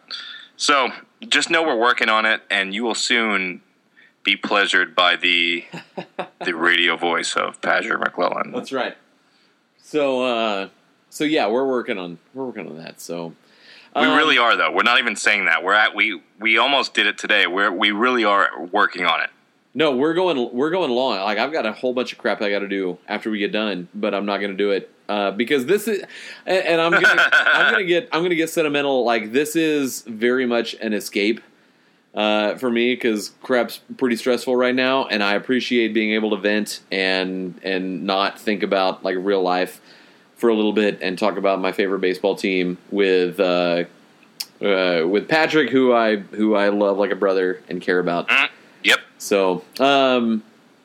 So just know we're working on it, and you will soon be pleasured by the the radio voice of Patrick McClellan. That's right. So, uh, so yeah, we're working on we're working on that. So We um, really are, though. We're not even saying that. We're at we we almost did it today. We're we really are working on it. no, we're going we're going long. Like I've got a whole bunch of crap I got to do after we get done, but I'm not going to do it uh, because this is, and, and I'm gonna I'm gonna get I'm gonna get sentimental. Like this is very much an escape uh, for me because crap's pretty stressful right now, and I appreciate being able to vent and and not think about like real life for a little bit and talk about my favorite baseball team with uh, uh, with Patrick, who I who I love like a brother and care about. Mm, Yep. So, um,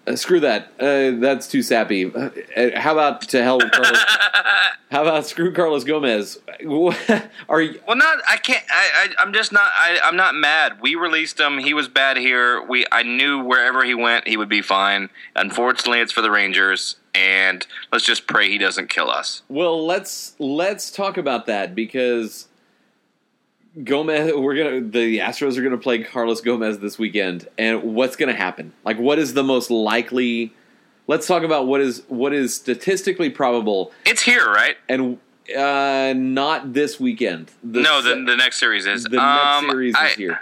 uh, screw that. Uh, that's too sappy. Uh, how about to hell with Carlos? how about screw Carlos Gomez? Are you? Well, not. I can't. I, I. I'm just not. I, I'm not mad. We released him. He was bad here. We. I knew wherever he went, he would be fine. Unfortunately, it's for the Rangers, and let's just pray he doesn't kill us. Well, let's let's talk about that because Gomez. We're gonna the Astros are gonna play Carlos Gomez this weekend, and what's gonna happen? Like, what is the most likely? Let's talk about what is what is statistically probable, It's here, right? and uh, not this weekend. The no, se- the, the next series is. the Um, next series I- is here.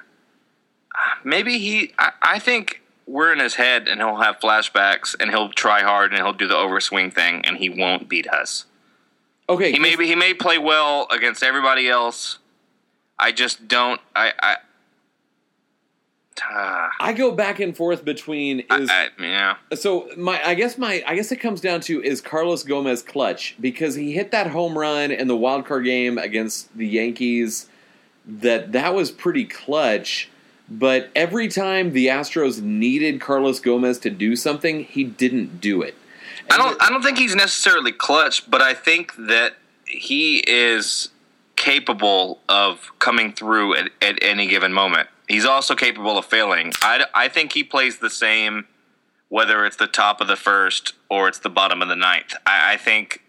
Maybe he. I, I think we're in his head, and he'll have flashbacks, and he'll try hard, and he'll do the overswing thing, and he won't beat us. Okay, He may be, he may play well against everybody else. I just don't. I. I Ah, I go back and forth between is I, I, yeah. so my I guess my I guess it comes down to is Carlos Gomez clutch because he hit that home run in the wild card game against the Yankees that that was pretty clutch but every time the Astros needed Carlos Gomez to do something he didn't do it. I don't. I don't think he's necessarily clutch, but I think that he is capable of coming through at, at any given moment. He's also capable of failing. I, I think he plays the same, whether it's the top of the first or it's the bottom of the ninth. I, I think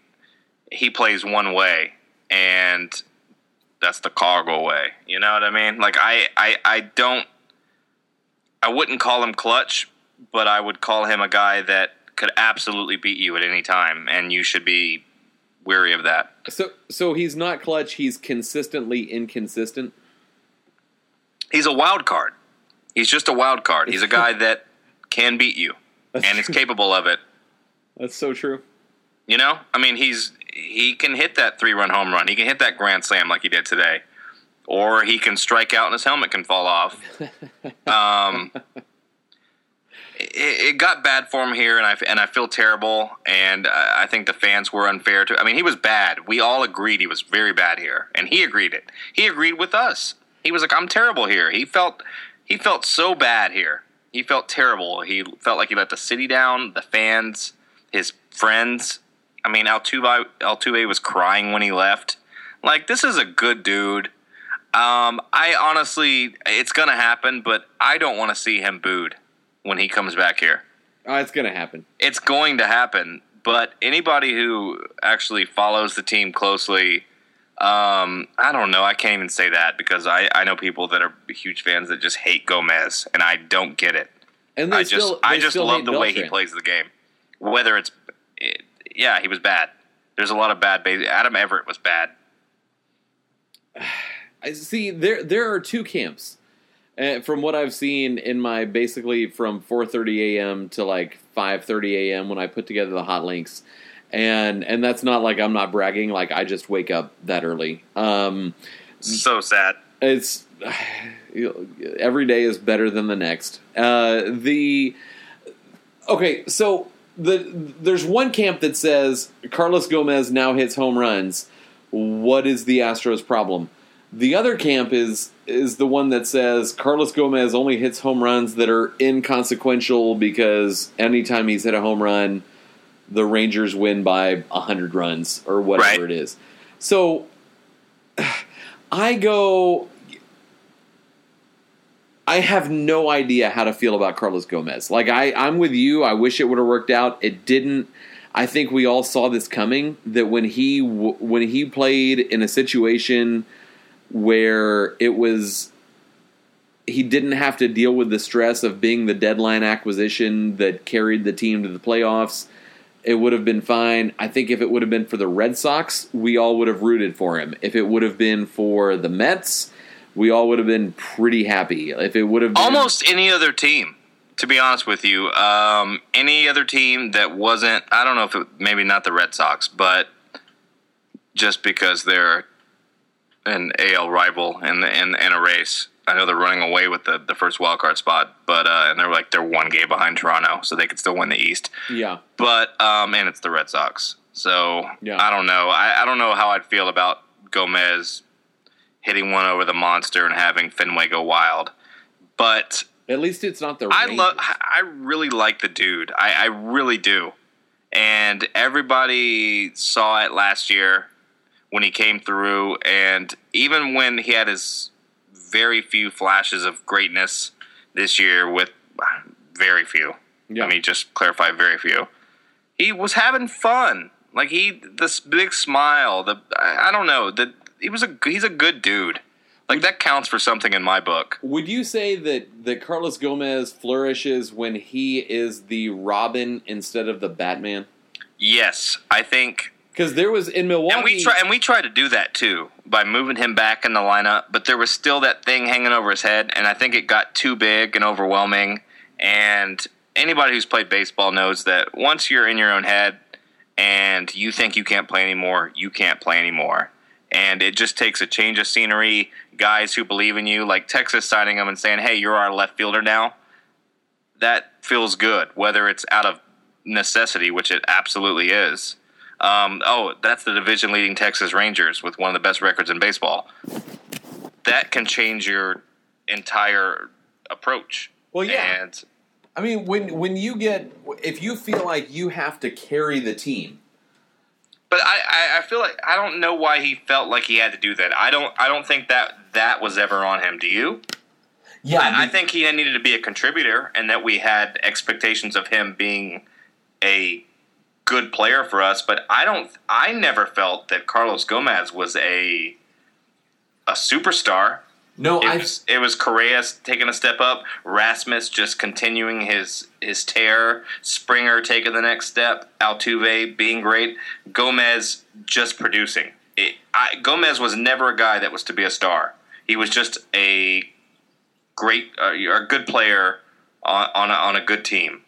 he plays one way, and that's the cargo way. You know what I mean? Like I, I, I don't. I wouldn't call him clutch, but I would call him a guy that could absolutely beat you at any time, and you should be weary of that. So so he's not clutch, he's consistently inconsistent. He's a wild card. He's just a wild card. He's a guy that can beat you, That's and is capable of it. That's so true. You know, I mean, he's he can hit that three run home run. He can hit that grand slam like he did today, or he can strike out and his helmet can fall off. Um, it, it got bad for him here, and I and I feel terrible. And I I think the fans were unfair to. I mean, he was bad. We all agreed he was very bad here, and he agreed it. He agreed with us. He was like, "I'm terrible here." He felt he felt so bad here. He felt terrible. He felt like he let the city down, the fans, his friends. I mean, Altuve Altuve was crying when he left. Like, this is a good dude. Um, I honestly, it's gonna happen, but I don't want to see him booed when he comes back here. Oh, it's gonna happen. It's going to happen, but anybody who actually follows the team closely, um, I don't know. I can't even say that because I, I know people that are huge fans that just hate Gomez, and I don't get it. And I just still, I just love the way he plays the game. Whether it's it, yeah, he was bad. There's a lot of bad. Base. Adam Everett was bad. I see there there are two camps. Uh, from what I've seen in my basically from 4:30 a.m. to like 5:30 a.m. when I put together the hot links, and and that's not like I'm not bragging. Like I just wake up that early. Um, So sad. it's every day is better than the next. Uh, the okay, so the there's one camp that says Carlos Gomez now hits home runs. What is the Astros' problem? The other camp is is the one that says Carlos Gomez only hits home runs that are inconsequential because anytime he's hit a home run, the Rangers win by 100 runs or whatever Right. it is. So I go I have no idea how to feel about Carlos Gomez. Like I I'm with you. I wish it would have worked out. It didn't. I think we all saw this coming that when he w- when he played in a situation where it was he didn't have to deal with the stress of being the deadline acquisition that carried the team to the playoffs. It would have been fine. I think if it would have been for the Red Sox, we all would have rooted for him. If it would have been for the Mets, we all would have been pretty happy. If it would have been, Almost any other team, to be honest with you. Um, any other team that wasn't, I don't know if it, maybe not the Red Sox, but just because they're an AL rival in, the, in, in a race. I know they're running away with the, the first wild card spot, but uh, and they're like they're one game behind Toronto, so they could still win the East. yeah, But um, and it's the Red Sox, so Yeah. I don't know. I, I don't know how I'd feel about Gomez hitting one over the monster and having Fenway go wild. But at least it's not the. I love. I really like the dude. I, I really do. And everybody saw it last year when he came through, and even when he had his very few flashes of greatness this year, with uh, very few. Yeah. Let me just clarify, very few. He was having fun. Like he, this big smile. The I I don't know. The he was a he's a good dude. Like that counts for something in my book. Would you say that that Carlos Gomez flourishes when he is the Robin instead of the Batman? Yes, I think Because there was in Milwaukee. And we try and we tried to do that too by moving him back in the lineup, but there was still that thing hanging over his head, and I think it got too big and overwhelming. And anybody who's played baseball knows that once you're in your own head and you think you can't play anymore, you can't play anymore. And it just takes a change of scenery, guys who believe in you, like Texas signing him and saying, "Hey, you're our left fielder now." That feels good, whether it's out of necessity, which it absolutely is. Um, oh, that's the division leading Texas Rangers with one of the best records in baseball. That can change your entire approach. Well, yeah. And I mean, when when you get if you feel like you have to carry the team, but I, I, I feel like I don't know why he felt like he had to do that. I don't I don't think that that was ever on him. Do you? yeah, I, I think he needed to be a contributor, and that we had expectations of him being a good player for us. But I don't. I never felt that Carlos Gomez was a a superstar. no, It I was, it was Correa taking a step up, Rasmus just continuing his his tear, Springer taking the next step, Altuve being great, Gomez just producing. It, I, Gomez was never a guy that was to be a star. He was just a great, uh, a good player on on a, on a good team.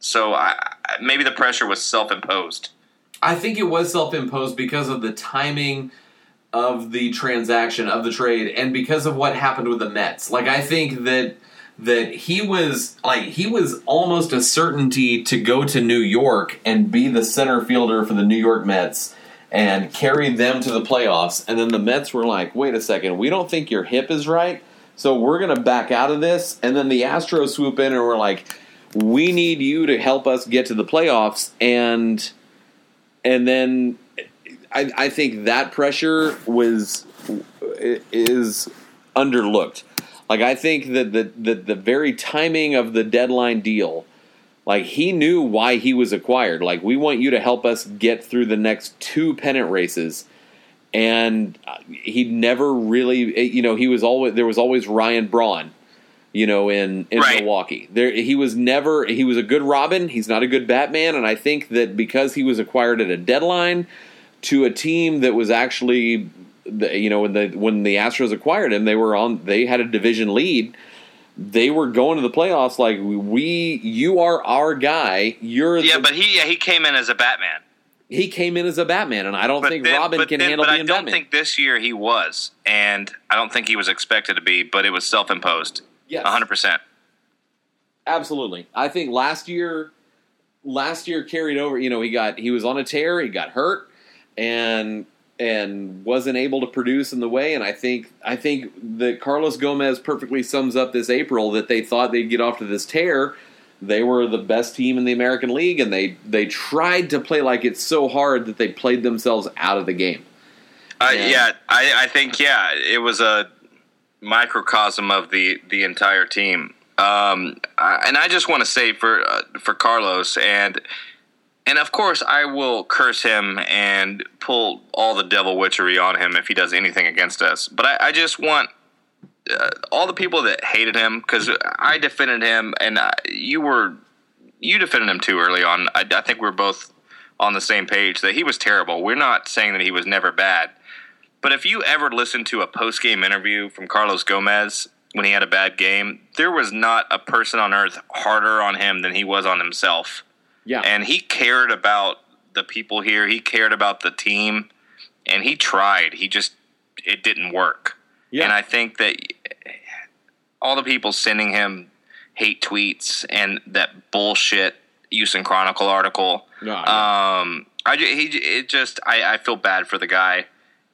So I, maybe the pressure was self imposed. I think it was self imposed because of the timing of the transaction of the trade and because of what happened with the Mets. Like I think that that he was like he was almost a certainty to go to New York and be the center fielder for the New York Mets and carry them to the playoffs and then the Mets were like, "Wait a second, we don't think your hip is right." So we're going to back out of this and then the Astros swoop in and we're like, "We need you to help us get to the playoffs." And and then I, I think that pressure was is underlooked. Like I think that the, the the very timing of the deadline deal, like he knew why he was acquired. Like we want you to help us get through the next two pennant races, and uh, he never really, you know, he was always there was always Ryan Braun, you know, in in Right. Milwaukee. There he was never he was a good Robin. He's not a good Batman, and I think that because he was acquired at a deadline to a team that was actually you know when the when the Astros acquired him, they were on they had a division lead. They were going to the playoffs like we you are our guy. You're Yeah, the, but he yeah, he came in as a Batman. he came in as a Batman, and I don't But think then- Robin can then- handle but being I don't Batman. think this year he was, and I don't think he was expected to be. But it was self-imposed, yes, hundred percent. Absolutely. I think last year last year carried over, you know, he got he was on a tear, he got hurt and and wasn't able to produce in the way and I think I think that Carlos Gomez perfectly sums up this April that they thought they'd get off to this tear they were the best team in the American League, and they they tried to play like it's so hard that they played themselves out of the game. Uh, yeah, yeah I, I, think yeah, it was a microcosm of the the entire team. Um, I, and I just want to say for uh, for Carlos and and of course I will curse him and pull all the devil witchery on him if he does anything against us. But I, I just want uh, all the people that hated him because I defended him and I, you were you defended him too early on. I, I think we we're both on the same page that he was terrible. We're not saying that he was never bad. But if you ever listened to a post game interview from Carlos Gomez when he had a bad game, there was not a person on earth harder on him than he was on himself. Yeah. And he cared about the people here, he cared about the team, and he tried. He just, it didn't work. Yeah. And I think that all the people sending him hate tweets and that bullshit Houston Chronicle article. No, um, I he it just I, I feel bad for the guy,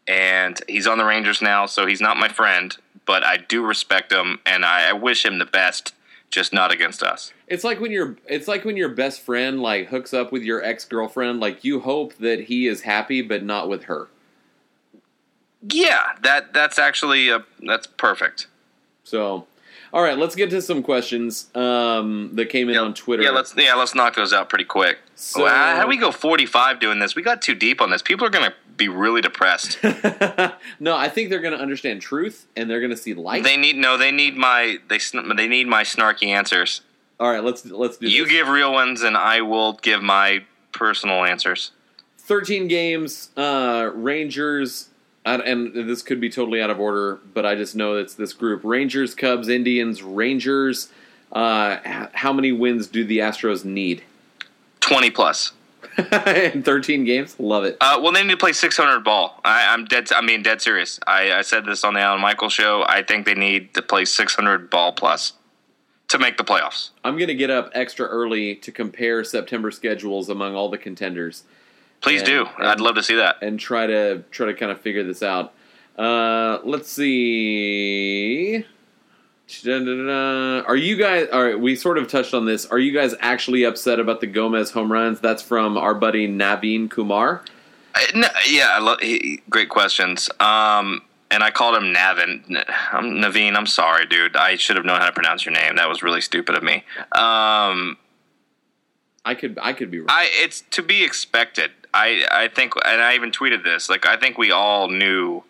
and he's on the Rangers now, so he's not my friend, but I do respect him, and I, I wish him the best, just not against us. It's like when your it's like when your best friend like hooks up with your ex girlfriend. Like you hope that he is happy, but not with her. Yeah, that that's actually a, that's perfect. So, all right, let's get to some questions um, that came in yeah, on Twitter. Yeah, let's yeah let's knock those out pretty quick. So, how do we go forty five doing this? We got too deep on this. People are gonna be really depressed. no, I think they're gonna understand truth and they're gonna see light. They need no. They need my they they need my snarky answers. All right, let's let's do. You this. give real ones, and I will give my personal answers. Thirteen games. Uh, Rangers and this could be totally out of order, but I just know it's this group: Rangers, Cubs, Indians, Rangers. Uh, how many wins do the Astros need? Twenty plus. in 13 games, love it. Uh, well, they need to play 600 ball. I, am dead. I mean, dead serious. I, I said this on the Alan Michael show. I think they need to play 600 ball plus to make the playoffs. I'm going to get up extra early to compare September schedules among all the contenders. Please and, do. And, I'd love to see that. And try to try to kind of figure this out. Uh, let's see. Are you guys? All right, we sort of touched on this. Are you guys actually upset about the Gomez home runs? That's from our buddy Naveen Kumar. Uh, yeah, love, he, great questions. Um, and I called him Navin. I'm Naveen. I'm sorry, dude. I should have known how to pronounce your name. That was really stupid of me. Um, I could I could be wrong. I it's to be expected. I I think, and I even tweeted this. Like I think we all knew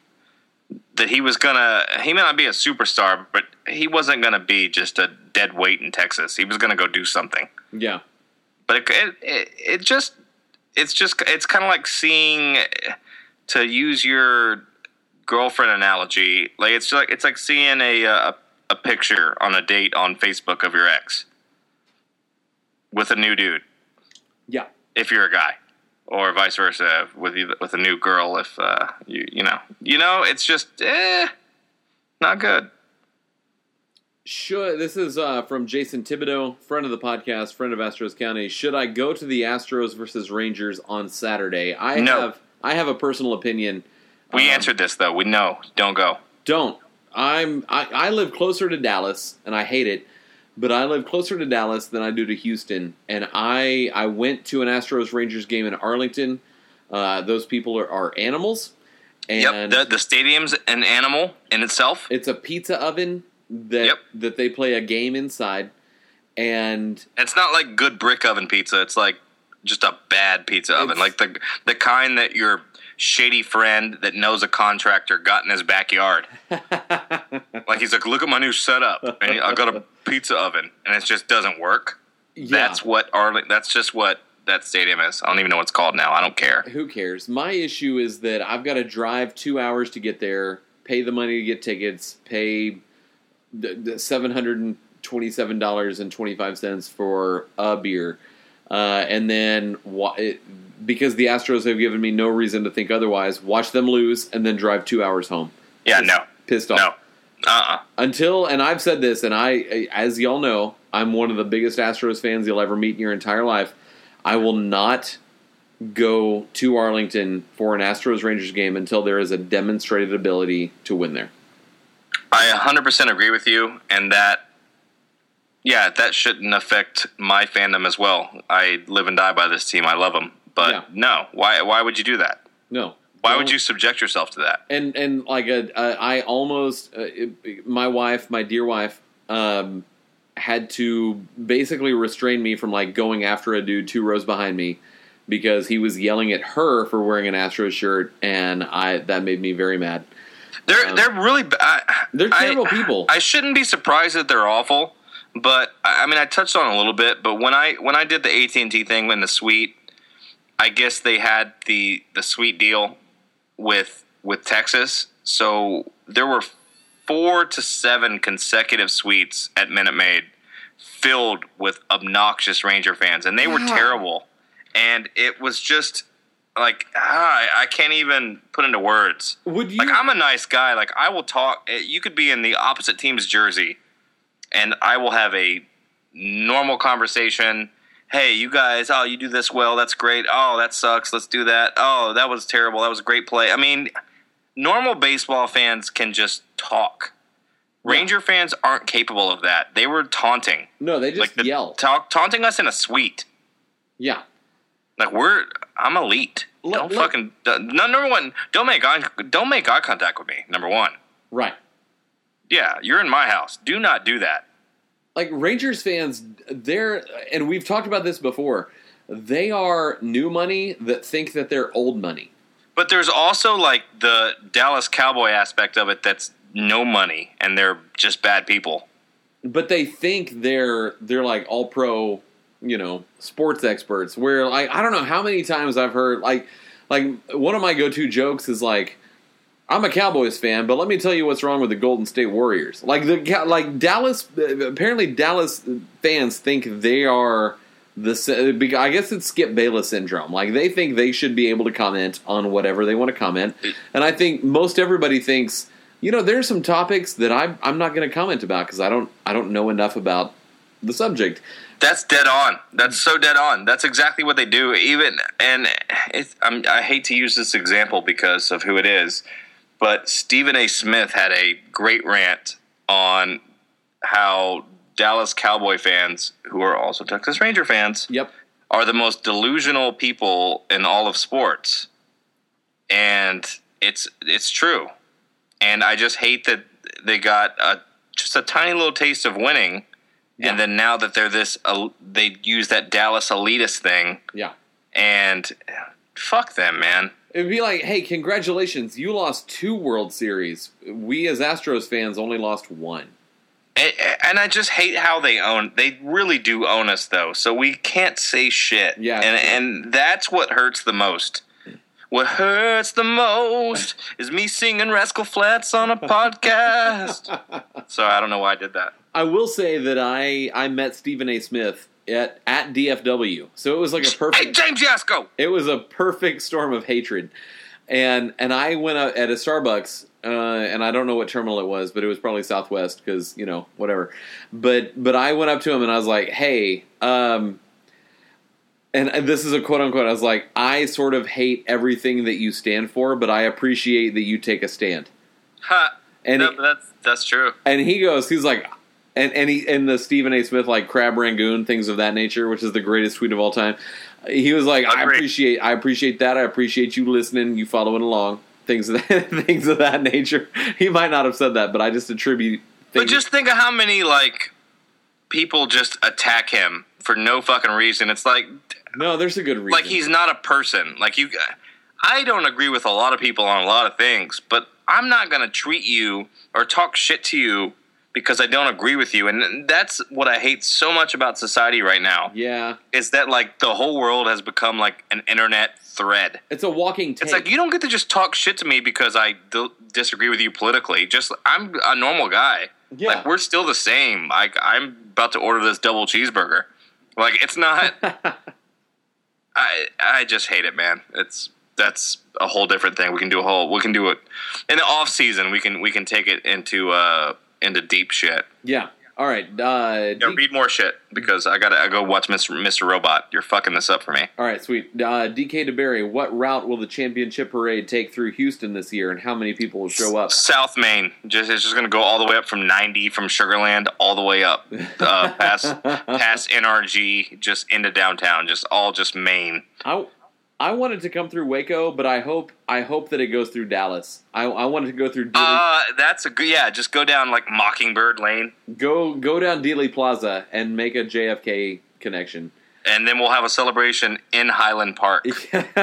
that he was gonna. He may not be a superstar, but he wasn't gonna be just a dead weight in Texas. He was gonna go do something. Yeah, but it it, it, it just it's just it's kind of like seeing to use your girlfriend analogy. Like it's like it's like seeing a a, a picture on a date on Facebook of your ex with a new dude. Yeah, if you're a guy or vice versa with with a new girl if uh, you you know you know it's just eh, not good. Should this is uh, from Jason Thibodeau, friend of the podcast, friend of Astros County. Should I go to the Astros versus Rangers on Saturday? I no. have I have a personal opinion. We um, answered this though. We know. Don't go. Don't. I'm I, I live closer to Dallas and I hate it but I live closer to Dallas than I do to Houston, and I I went to an Astros Rangers game in Arlington. Uh, those people are, are animals. And yep, the, the stadium's an animal in itself. It's a pizza oven that yep. that they play a game inside, and it's not like good brick oven pizza. It's like just a bad pizza oven, like the the kind that your shady friend that knows a contractor got in his backyard. like he's like, look at my new setup, and I got a pizza oven, and it just doesn't work. Yeah. That's what Arlington. That's just what that stadium is. I don't even know what it's called now. I don't care. Who cares? My issue is that I've got to drive two hours to get there, pay the money to get tickets, pay seven hundred and twenty-seven dollars and twenty-five cents for a beer, uh, and then it, because the Astros have given me no reason to think otherwise, watch them lose and then drive two hours home. Yeah, no, pissed off. No. Uh-uh. Until, and I've said this, and I, as y'all know, I'm one of the biggest Astros fans you'll ever meet in your entire life. I will not go to Arlington for an Astros Rangers game until there is a demonstrated ability to win there. I 100% agree with you, and that yeah, that shouldn't affect my fandom as well. I live and die by this team. I love them, but Yeah. no. Why? Why would you do that? No. Why would Don't- you subject yourself to that? and and like a, a, I almost uh, it- my wife, my dear wife, um, had to basically restrain me from like going after a dude two rows behind me because he was yelling at her for wearing an Astros shirt, and I that made me very mad. They're Um, they're really ba- I, They're I- terrible people. I shouldn't be surprised that they're awful, but I I mean I touched on it a little bit. But when I when I did the AT and T thing in the suite, I guess they had the the suite deal with with Texas, so there were four to seven consecutive suites at Minute Maid filled with obnoxious Ranger fans, and they were Yeah. terrible. And it was just like ah, I, can't even put into words. Would you? Like I'm a nice guy. Like I will talk. eh, You could be in the opposite team's jersey, and I will have a normal conversation. Hey, you guys! Oh, you do this well. That's great. Oh, that sucks. Let's do that. Oh, that was terrible. That was a great play. I mean, normal baseball fans can just talk. Ranger fans aren't capable of that. They were taunting, no, they just like the, yell. ta- taunting us in a suite. yeah, Like we're, I'm elite. Let- don't let- fucking no, number one. Don't make eye, don't make eye contact with me. Number one. right. Yeah, you're in my house. Do not do that. like Rangers fans, they're and we've talked about this before. They are new money that think that they're old money. But there's also like the Dallas Cowboy aspect of it that's no money and they're just bad people. but they think they're they're like all pro, you know, sports experts. Where like I don't know how many times I've heard like like one of my go to jokes is like. I'm a Cowboys fan, but let me tell you what's wrong with the Golden State Warriors. Like the like Dallas, apparently Dallas fans think they are the. I guess it's Skip Bayless syndrome. Like they think they should be able to comment on whatever they want to comment, and I think most everybody thinks you know there's some topics that I'm I'm not going to comment about because I don't I don't know enough about the subject. That's dead on. That's so dead on. That's exactly what they do. Even and it's, I'm, I hate to use this example because of who it is, but Stephen A. Smith had a great rant on how Dallas Cowboy fans, who are also Texas Ranger fans, Yep. are the most delusional people in all of sports, and it's it's true. And I just hate that they got a, just a tiny little taste of winning, Yeah. and then now that they're this, uh, they use that Dallas elitist thing, Yeah. and fuck them, man. It'd be like, hey, congratulations, you lost two World Series. We as Astros fans only lost one. And, and I just hate how they own. They really do own us, though. So we can't say shit. Yeah. and and that's what hurts the most. What hurts the most is me singing Rascal Flatts on a podcast. so I don't know why I did that. I will say that I I met Stephen A. Smith at at DFW, so it was like a perfect. Hey. James Yasko. It was a perfect storm of hatred, and and I went out at a Starbucks, uh, and I don't know what terminal it was, but it was probably Southwest because you know whatever. But but I went up to him and I was like, hey, um, and this is a quote unquote. I was like, I sort of hate everything that you stand for, but I appreciate that you take a stand. Ha. And no, he- that's that's true. and he goes, he's like, and and he and the Stephen A. Smith like crab rangoon things of that nature, which is the greatest tweet of all time. He was like, I appreciate, I appreciate that. I appreciate you listening, you following along, things of that, things of that nature. He might not have said that, but I just attribute. But just think of how many like people just attack him for no fucking reason. It's like no, there's a good reason. like he's not a person. Like you, I don't agree with a lot of people on a lot of things, but I'm not going to treat you or talk shit to you because I don't agree with you. And that's what I hate so much about society right now yeah, is that like the whole world has become like an internet thread. it's a walking. Take. It's like you don't get to just talk shit to me because I d- disagree with you politically. Just I'm a normal guy. Yeah. Like we're still the same. Like I'm about to order this double cheeseburger. Like it's not. I I just hate it, man. It's that's a whole different thing. We can do a whole. We can do it in the off season. We can we can take it into uh into deep shit. yeah, All right. Uh, Yeah, D- read more shit because I gotta I go watch Mr. Mr. Robot. You're fucking this up for me. all right, sweet. Uh, DK DeBerry, what route will the championship parade take through Houston this year, and how many people will show up? South Main, just it's just gonna go all the way up from 90 from Sugarland all the way up uh, past past NRG, just into downtown, just all just Main. I, I wanted to come through Waco, but I hope I hope that it goes through Dallas. I, I wanted to go through Dealey, Uh, that's a good yeah. Just go down like Mockingbird Lane, go go down Dealey Plaza and make a JFK connection. and then we'll have a celebration in Highland Park at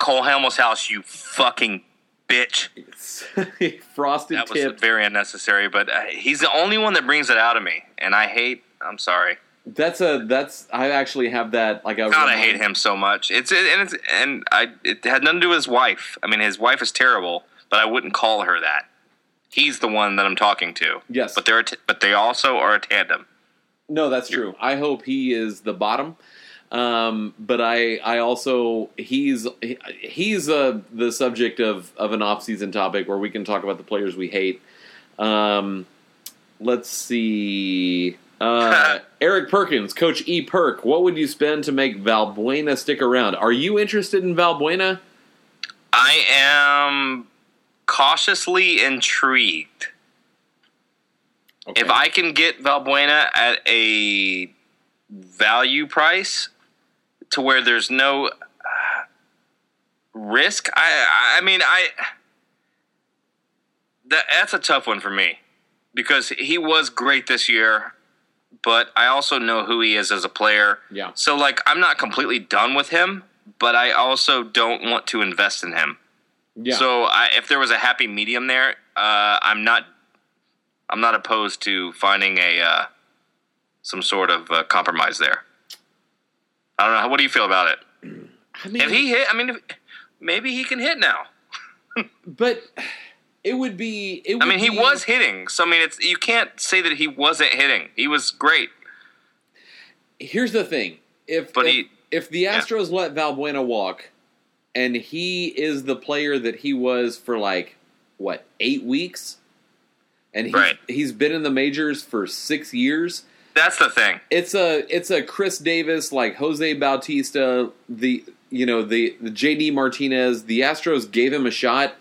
Cole Hamels' house. You fucking bitch. Frosted That was very unnecessary, but uh, he's the only one that brings it out of me, and I hate. I'm sorry. That's a that's I actually have that like a God, I hate him so much. It's and it's and I it had nothing to do with his wife. I mean, his wife is terrible, but I wouldn't call her that. He's the one that I'm talking to. Yes. but they're a t- but they also are a tandem. No, that's true. I hope he is the bottom. Um, but I, I also he's he- he's uh, the subject of, of an off season topic where we can talk about the players we hate. Um, let's see. Uh, Eric Perkins, Coach E. Perk, what would you spend to make Valbuena stick around? Are you interested in Valbuena? I am cautiously intrigued. Okay. If I can get Valbuena at a value price to where there's no uh, risk, I I mean I that that's a tough one for me because he was great this year, but I also know who he is as a player. Yeah. So like I'm not completely done with him, but I also don't want to invest in him. yeah. So I, if there was a happy medium there, uh, I'm not. I'm not opposed to finding a uh, some sort of uh, compromise there. I don't know. What do you feel about it? I mean, If he hit, I mean, if, maybe he can hit now. but it would be. It would I mean, he be- was hitting. So I mean, it's you can't say that he wasn't hitting. He was great. here's the thing: if But if, he- if the Astros let Valbuena walk, and he is the player that he was for like what eight weeks, and he's, Right. he's been in the majors for six years. That's the thing. It's a it's a Chris Davis like Jose Bautista, the you know the the JD Martinez. The Astros gave him a shot.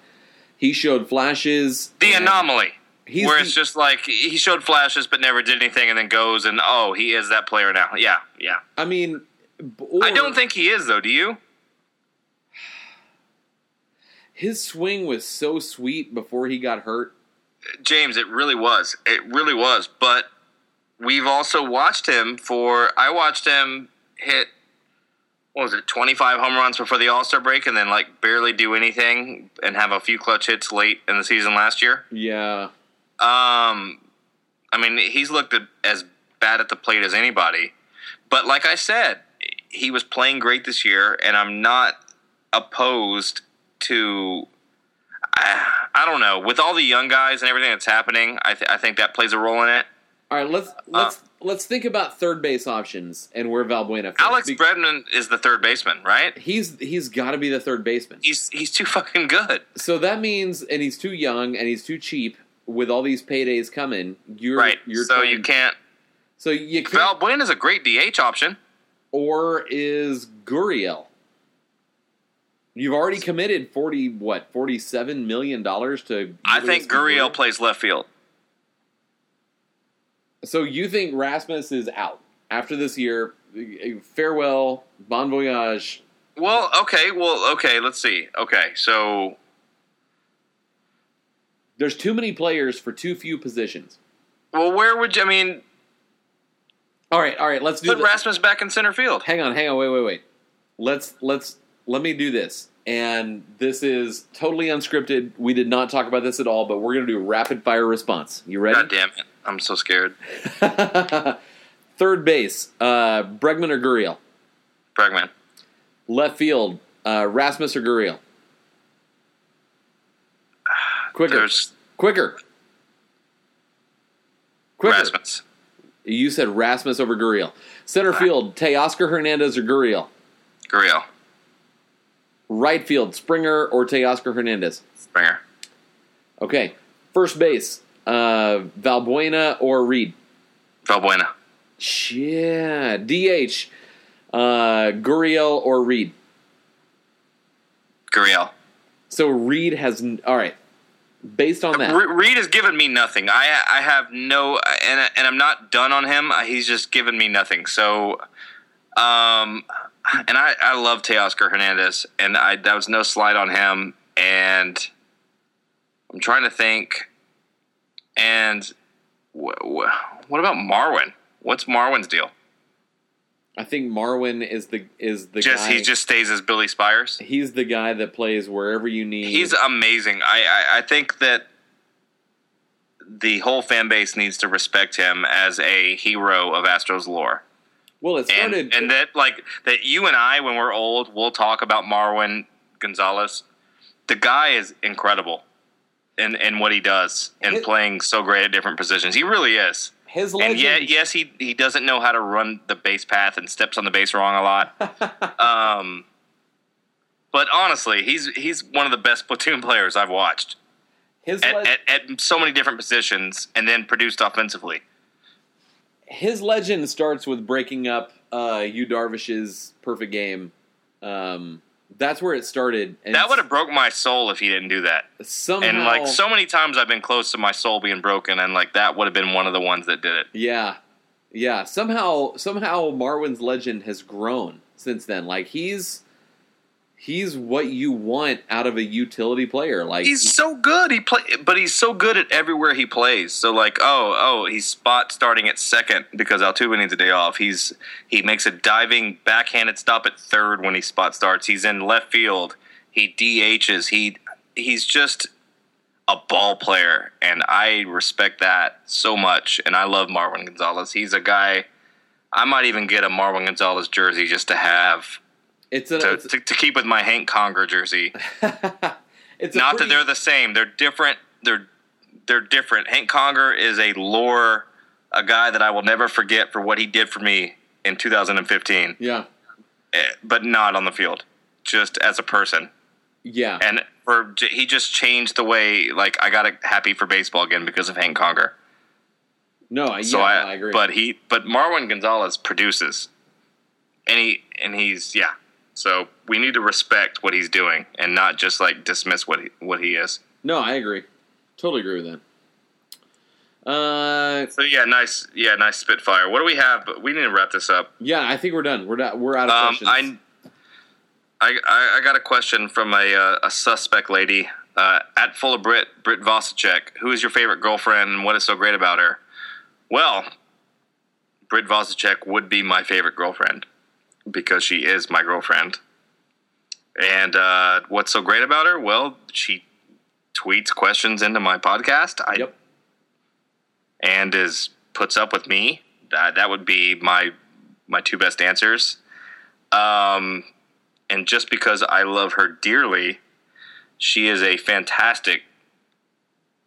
He showed flashes. The anomaly. Where the- it's just like he showed flashes but never did anything, and then goes and oh, he is that player now. Yeah, yeah. I mean, or- I don't think he is though. Do you? his swing was so sweet before he got hurt. James, it really was. It really was. But we've also watched him for. I watched him hit. What was it? Twenty five home runs before the All Star break, and then like barely do anything, and have a few clutch hits late in the season last year. Yeah, Um, I mean, he's looked at, as bad at the plate as anybody. But like I said, he was playing great this year, and I'm not opposed to. I, I don't know. With all the young guys and everything that's happening, I, th- I think that plays a role in it. All right, let's let's let's think about third base options and where Valbuena fits. Alex Be- Bregman is the third baseman, right? He's he's got to be the third baseman. He's he's too fucking good. So that means, and he's too young and he's too cheap. With all these paydays coming, you're Right. You're so trying- you can't. So you can't. Valbuena is a great DH option. or is Gurriel? You've already committed forty what forty seven million dollars to. I think Gurriel plays left field. So you think Rasmus is out after this year? Farewell, bon voyage. Well, okay. Well, okay. Let's see. Okay, so There's too many players for too few positions. well, where would you? I mean, All right, all right. Let's do. put Rasmus back in center field. hang on, hang on, wait, wait, wait. Let's let's let me do this. And this is totally unscripted. We did not talk about this at all, but we're gonna do a rapid fire response. You ready? God damn it! I'm so scared. Third base, uh, Bregman or Gurriel. Bregman. Left field, uh, Rasmus or Gurriel. Quicker, There's quicker, quicker. Rasmus. You said Rasmus over Gurriel. Center field, Teoscar Hernandez or Gurriel. Gurriel. Right field, Springer or Teoscar Hernandez. Springer. Okay. First base, Uh, Valbuena or Reed? Valbuena. Yeah. DH. Uh, Gurriel or Reed? Gurriel. So Reed has. n- All right. Based on that. Reed has given me nothing. I I have no, and and I'm not done on him. He's just given me nothing. So, um, and I I love Teoscar Hernandez, and I that was no slight on him. And I'm trying to think. And wh- wh- what about Marwin? What's Marwin's deal? I think Marwin is the is the Just guy. he just stays as Billy Spiers. he's the guy that plays wherever you need. He's amazing. I, I, I think that the whole fan base needs to respect him as a hero of Astros lore. Well. It And, started. and that like that you and I when we're old we'll talk about Marwin Gonzalez. The guy is incredible in, in what he does and Hit- playing so great at different positions. He really is. his legend. And yet, yes, he he doesn't know how to run the base path and steps on the base wrong a lot. um, but honestly, he's he's one of the best platoon players I've watched his at, le- at, at so many different positions, and then produced offensively. His legend starts with breaking up uh, Yu Darvish's perfect game. Um, that's where it started. And That would have broke my soul if he didn't do that. somehow. And like so many times, I've been close to my soul being broken, and like that would have been one of the ones that did it. Yeah, yeah. Somehow, somehow, Marwin's legend has grown since then. Like he's he's what you want out of a utility player. Like He's so good. He play, but he's so good at everywhere he plays. So like, oh, oh, he's spot starting at second because Altuve needs a day off. He's he makes a diving backhanded stop at third when he spot starts. He's in left field. He DHs. He he's just a ball player, and I respect that so much. And I love Marwin Gonzalez. He's a guy. I might even get a Marwin Gonzalez jersey just to have it's a to, it's, to, to keep with my Hank Conger jersey. it's Not pretty- that they're the same. They're different. They're they're different. Hank Conger is a lore, a guy that I will never forget for what he did for me in 2015, yeah eh, but not on the field, just as a person. yeah And for he just changed the way. Like I got happy for baseball again because of Hank Conger. no I- yeah So no, I, I agree. But he, but Marwin Gonzalez produces, and he and he's yeah. So we need to respect what he's doing and not just like dismiss what he what he is. no, I agree. Totally agree with that. Uh, So yeah, nice, yeah, nice Spitfire. What do we have? We need to wrap this up. yeah, I think we're done. We're done. We're out of Um, questions. I, I, I got a question from a uh, a suspect lady uh, at full of Brit Brit Vosicek. Who is your favorite girlfriend, and what is so great about her? Well, Brit Vosicek would be my favorite girlfriend because she is my girlfriend. And uh, what's so great about her? Well, she tweets questions into my podcast. I yep. and is puts up with me. That that would be my my two best answers. Um, and just because I love her dearly, she is a fantastic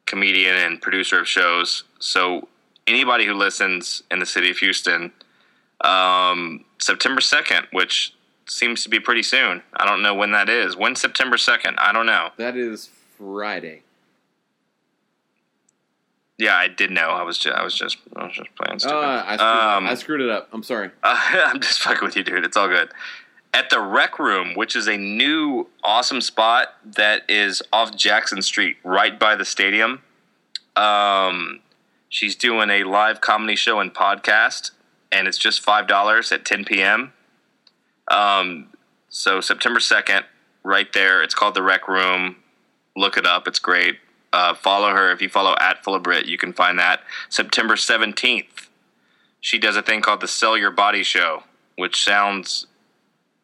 comedian and producer of shows. So anybody who listens in the city of Houston, um, September second, which seems to be pretty soon. I don't know when that is. When September second? I don't know. That is Friday. Yeah, I did know. I was just, I was just I was just playing stupid. Uh, I, screwed Um, I screwed it up. I'm sorry. Uh, I'm just fucking with you, dude. It's all good. At the Rec Room, which is a new awesome spot that is off Jackson Street, right by the stadium. Um, she's doing a live comedy show and podcast, and it's just five dollars at 10 p.m. Um, so September 2nd, right there. It's called the Rec Room. Look it up. It's great. Uh, follow her. If you follow at Full of Brit, you can find that. September 17th, she does a thing called the Sell Your Body Show, which sounds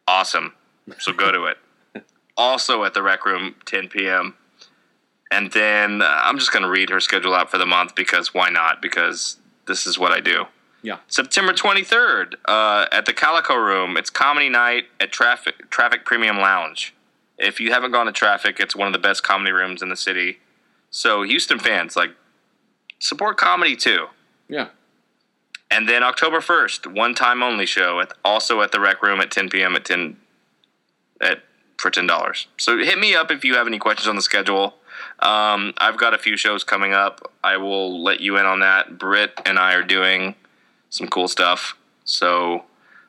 awesome. So go to it. also at the Rec Room, 10 p.m. And then uh, I'm just going to read her schedule out for the month because why not? Because this is what I do. Yeah. September 23rd uh, at the Calico Room. It's comedy night at Traffic Traffic Premium Lounge. If you haven't gone to Traffic, it's one of the best comedy rooms in the city. So Houston fans, like, support comedy too. Yeah. And then October 1st, one time only show at also at the Rec Room at 10 p.m. at 10 at for ten dollars. So hit me up if you have any questions on the schedule. Um, I've got a few shows coming up. I will let you in on that. Britt and I are doing some cool stuff. So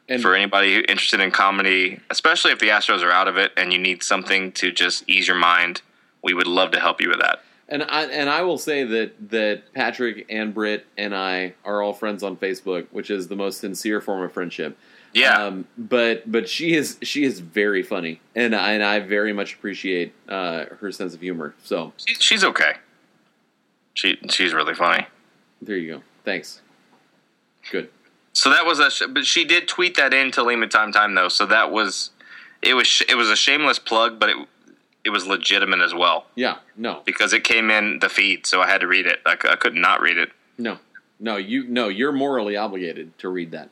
And for anybody interested in comedy, especially if the Astros are out of it and you need something to just ease your mind, we would love to help you with that. And I and I will say that that Patrick and Britt and I are all friends on Facebook, which is the most sincere form of friendship. Yeah. Um, but but she is she is very funny, and I, and I very much appreciate uh, her sense of humor. So She, she's okay. She she's really funny. there you go. Thanks. Good. So that was a, sh- but she did tweet that in to Lima Time Time though. So that was, it was, sh- it was a shameless plug, but it, it was legitimate as well Yeah. No. because it came in the feed, so I had to read it. I, c- I could not read it. No. No. You no. You're morally obligated to read that.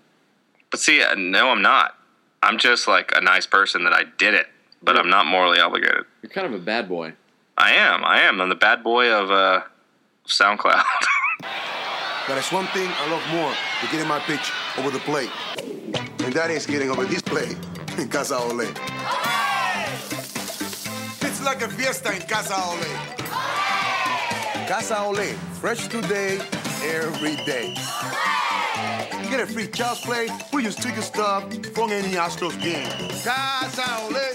But see, uh, no, I'm not. I'm just like a nice person that I did it, but I'm not morally obligated. You're kind of a bad boy. I am. I am. I'm the bad boy of uh, SoundCloud. But there's one thing I love more than getting my pitch over the plate. And that is getting over this plate in Casa Ole. It's like a fiesta in Casa Ole. Casa Ole, fresh today, every day. You Get a free child's play. We use ticket stuff from any Astros game. Casa Ole.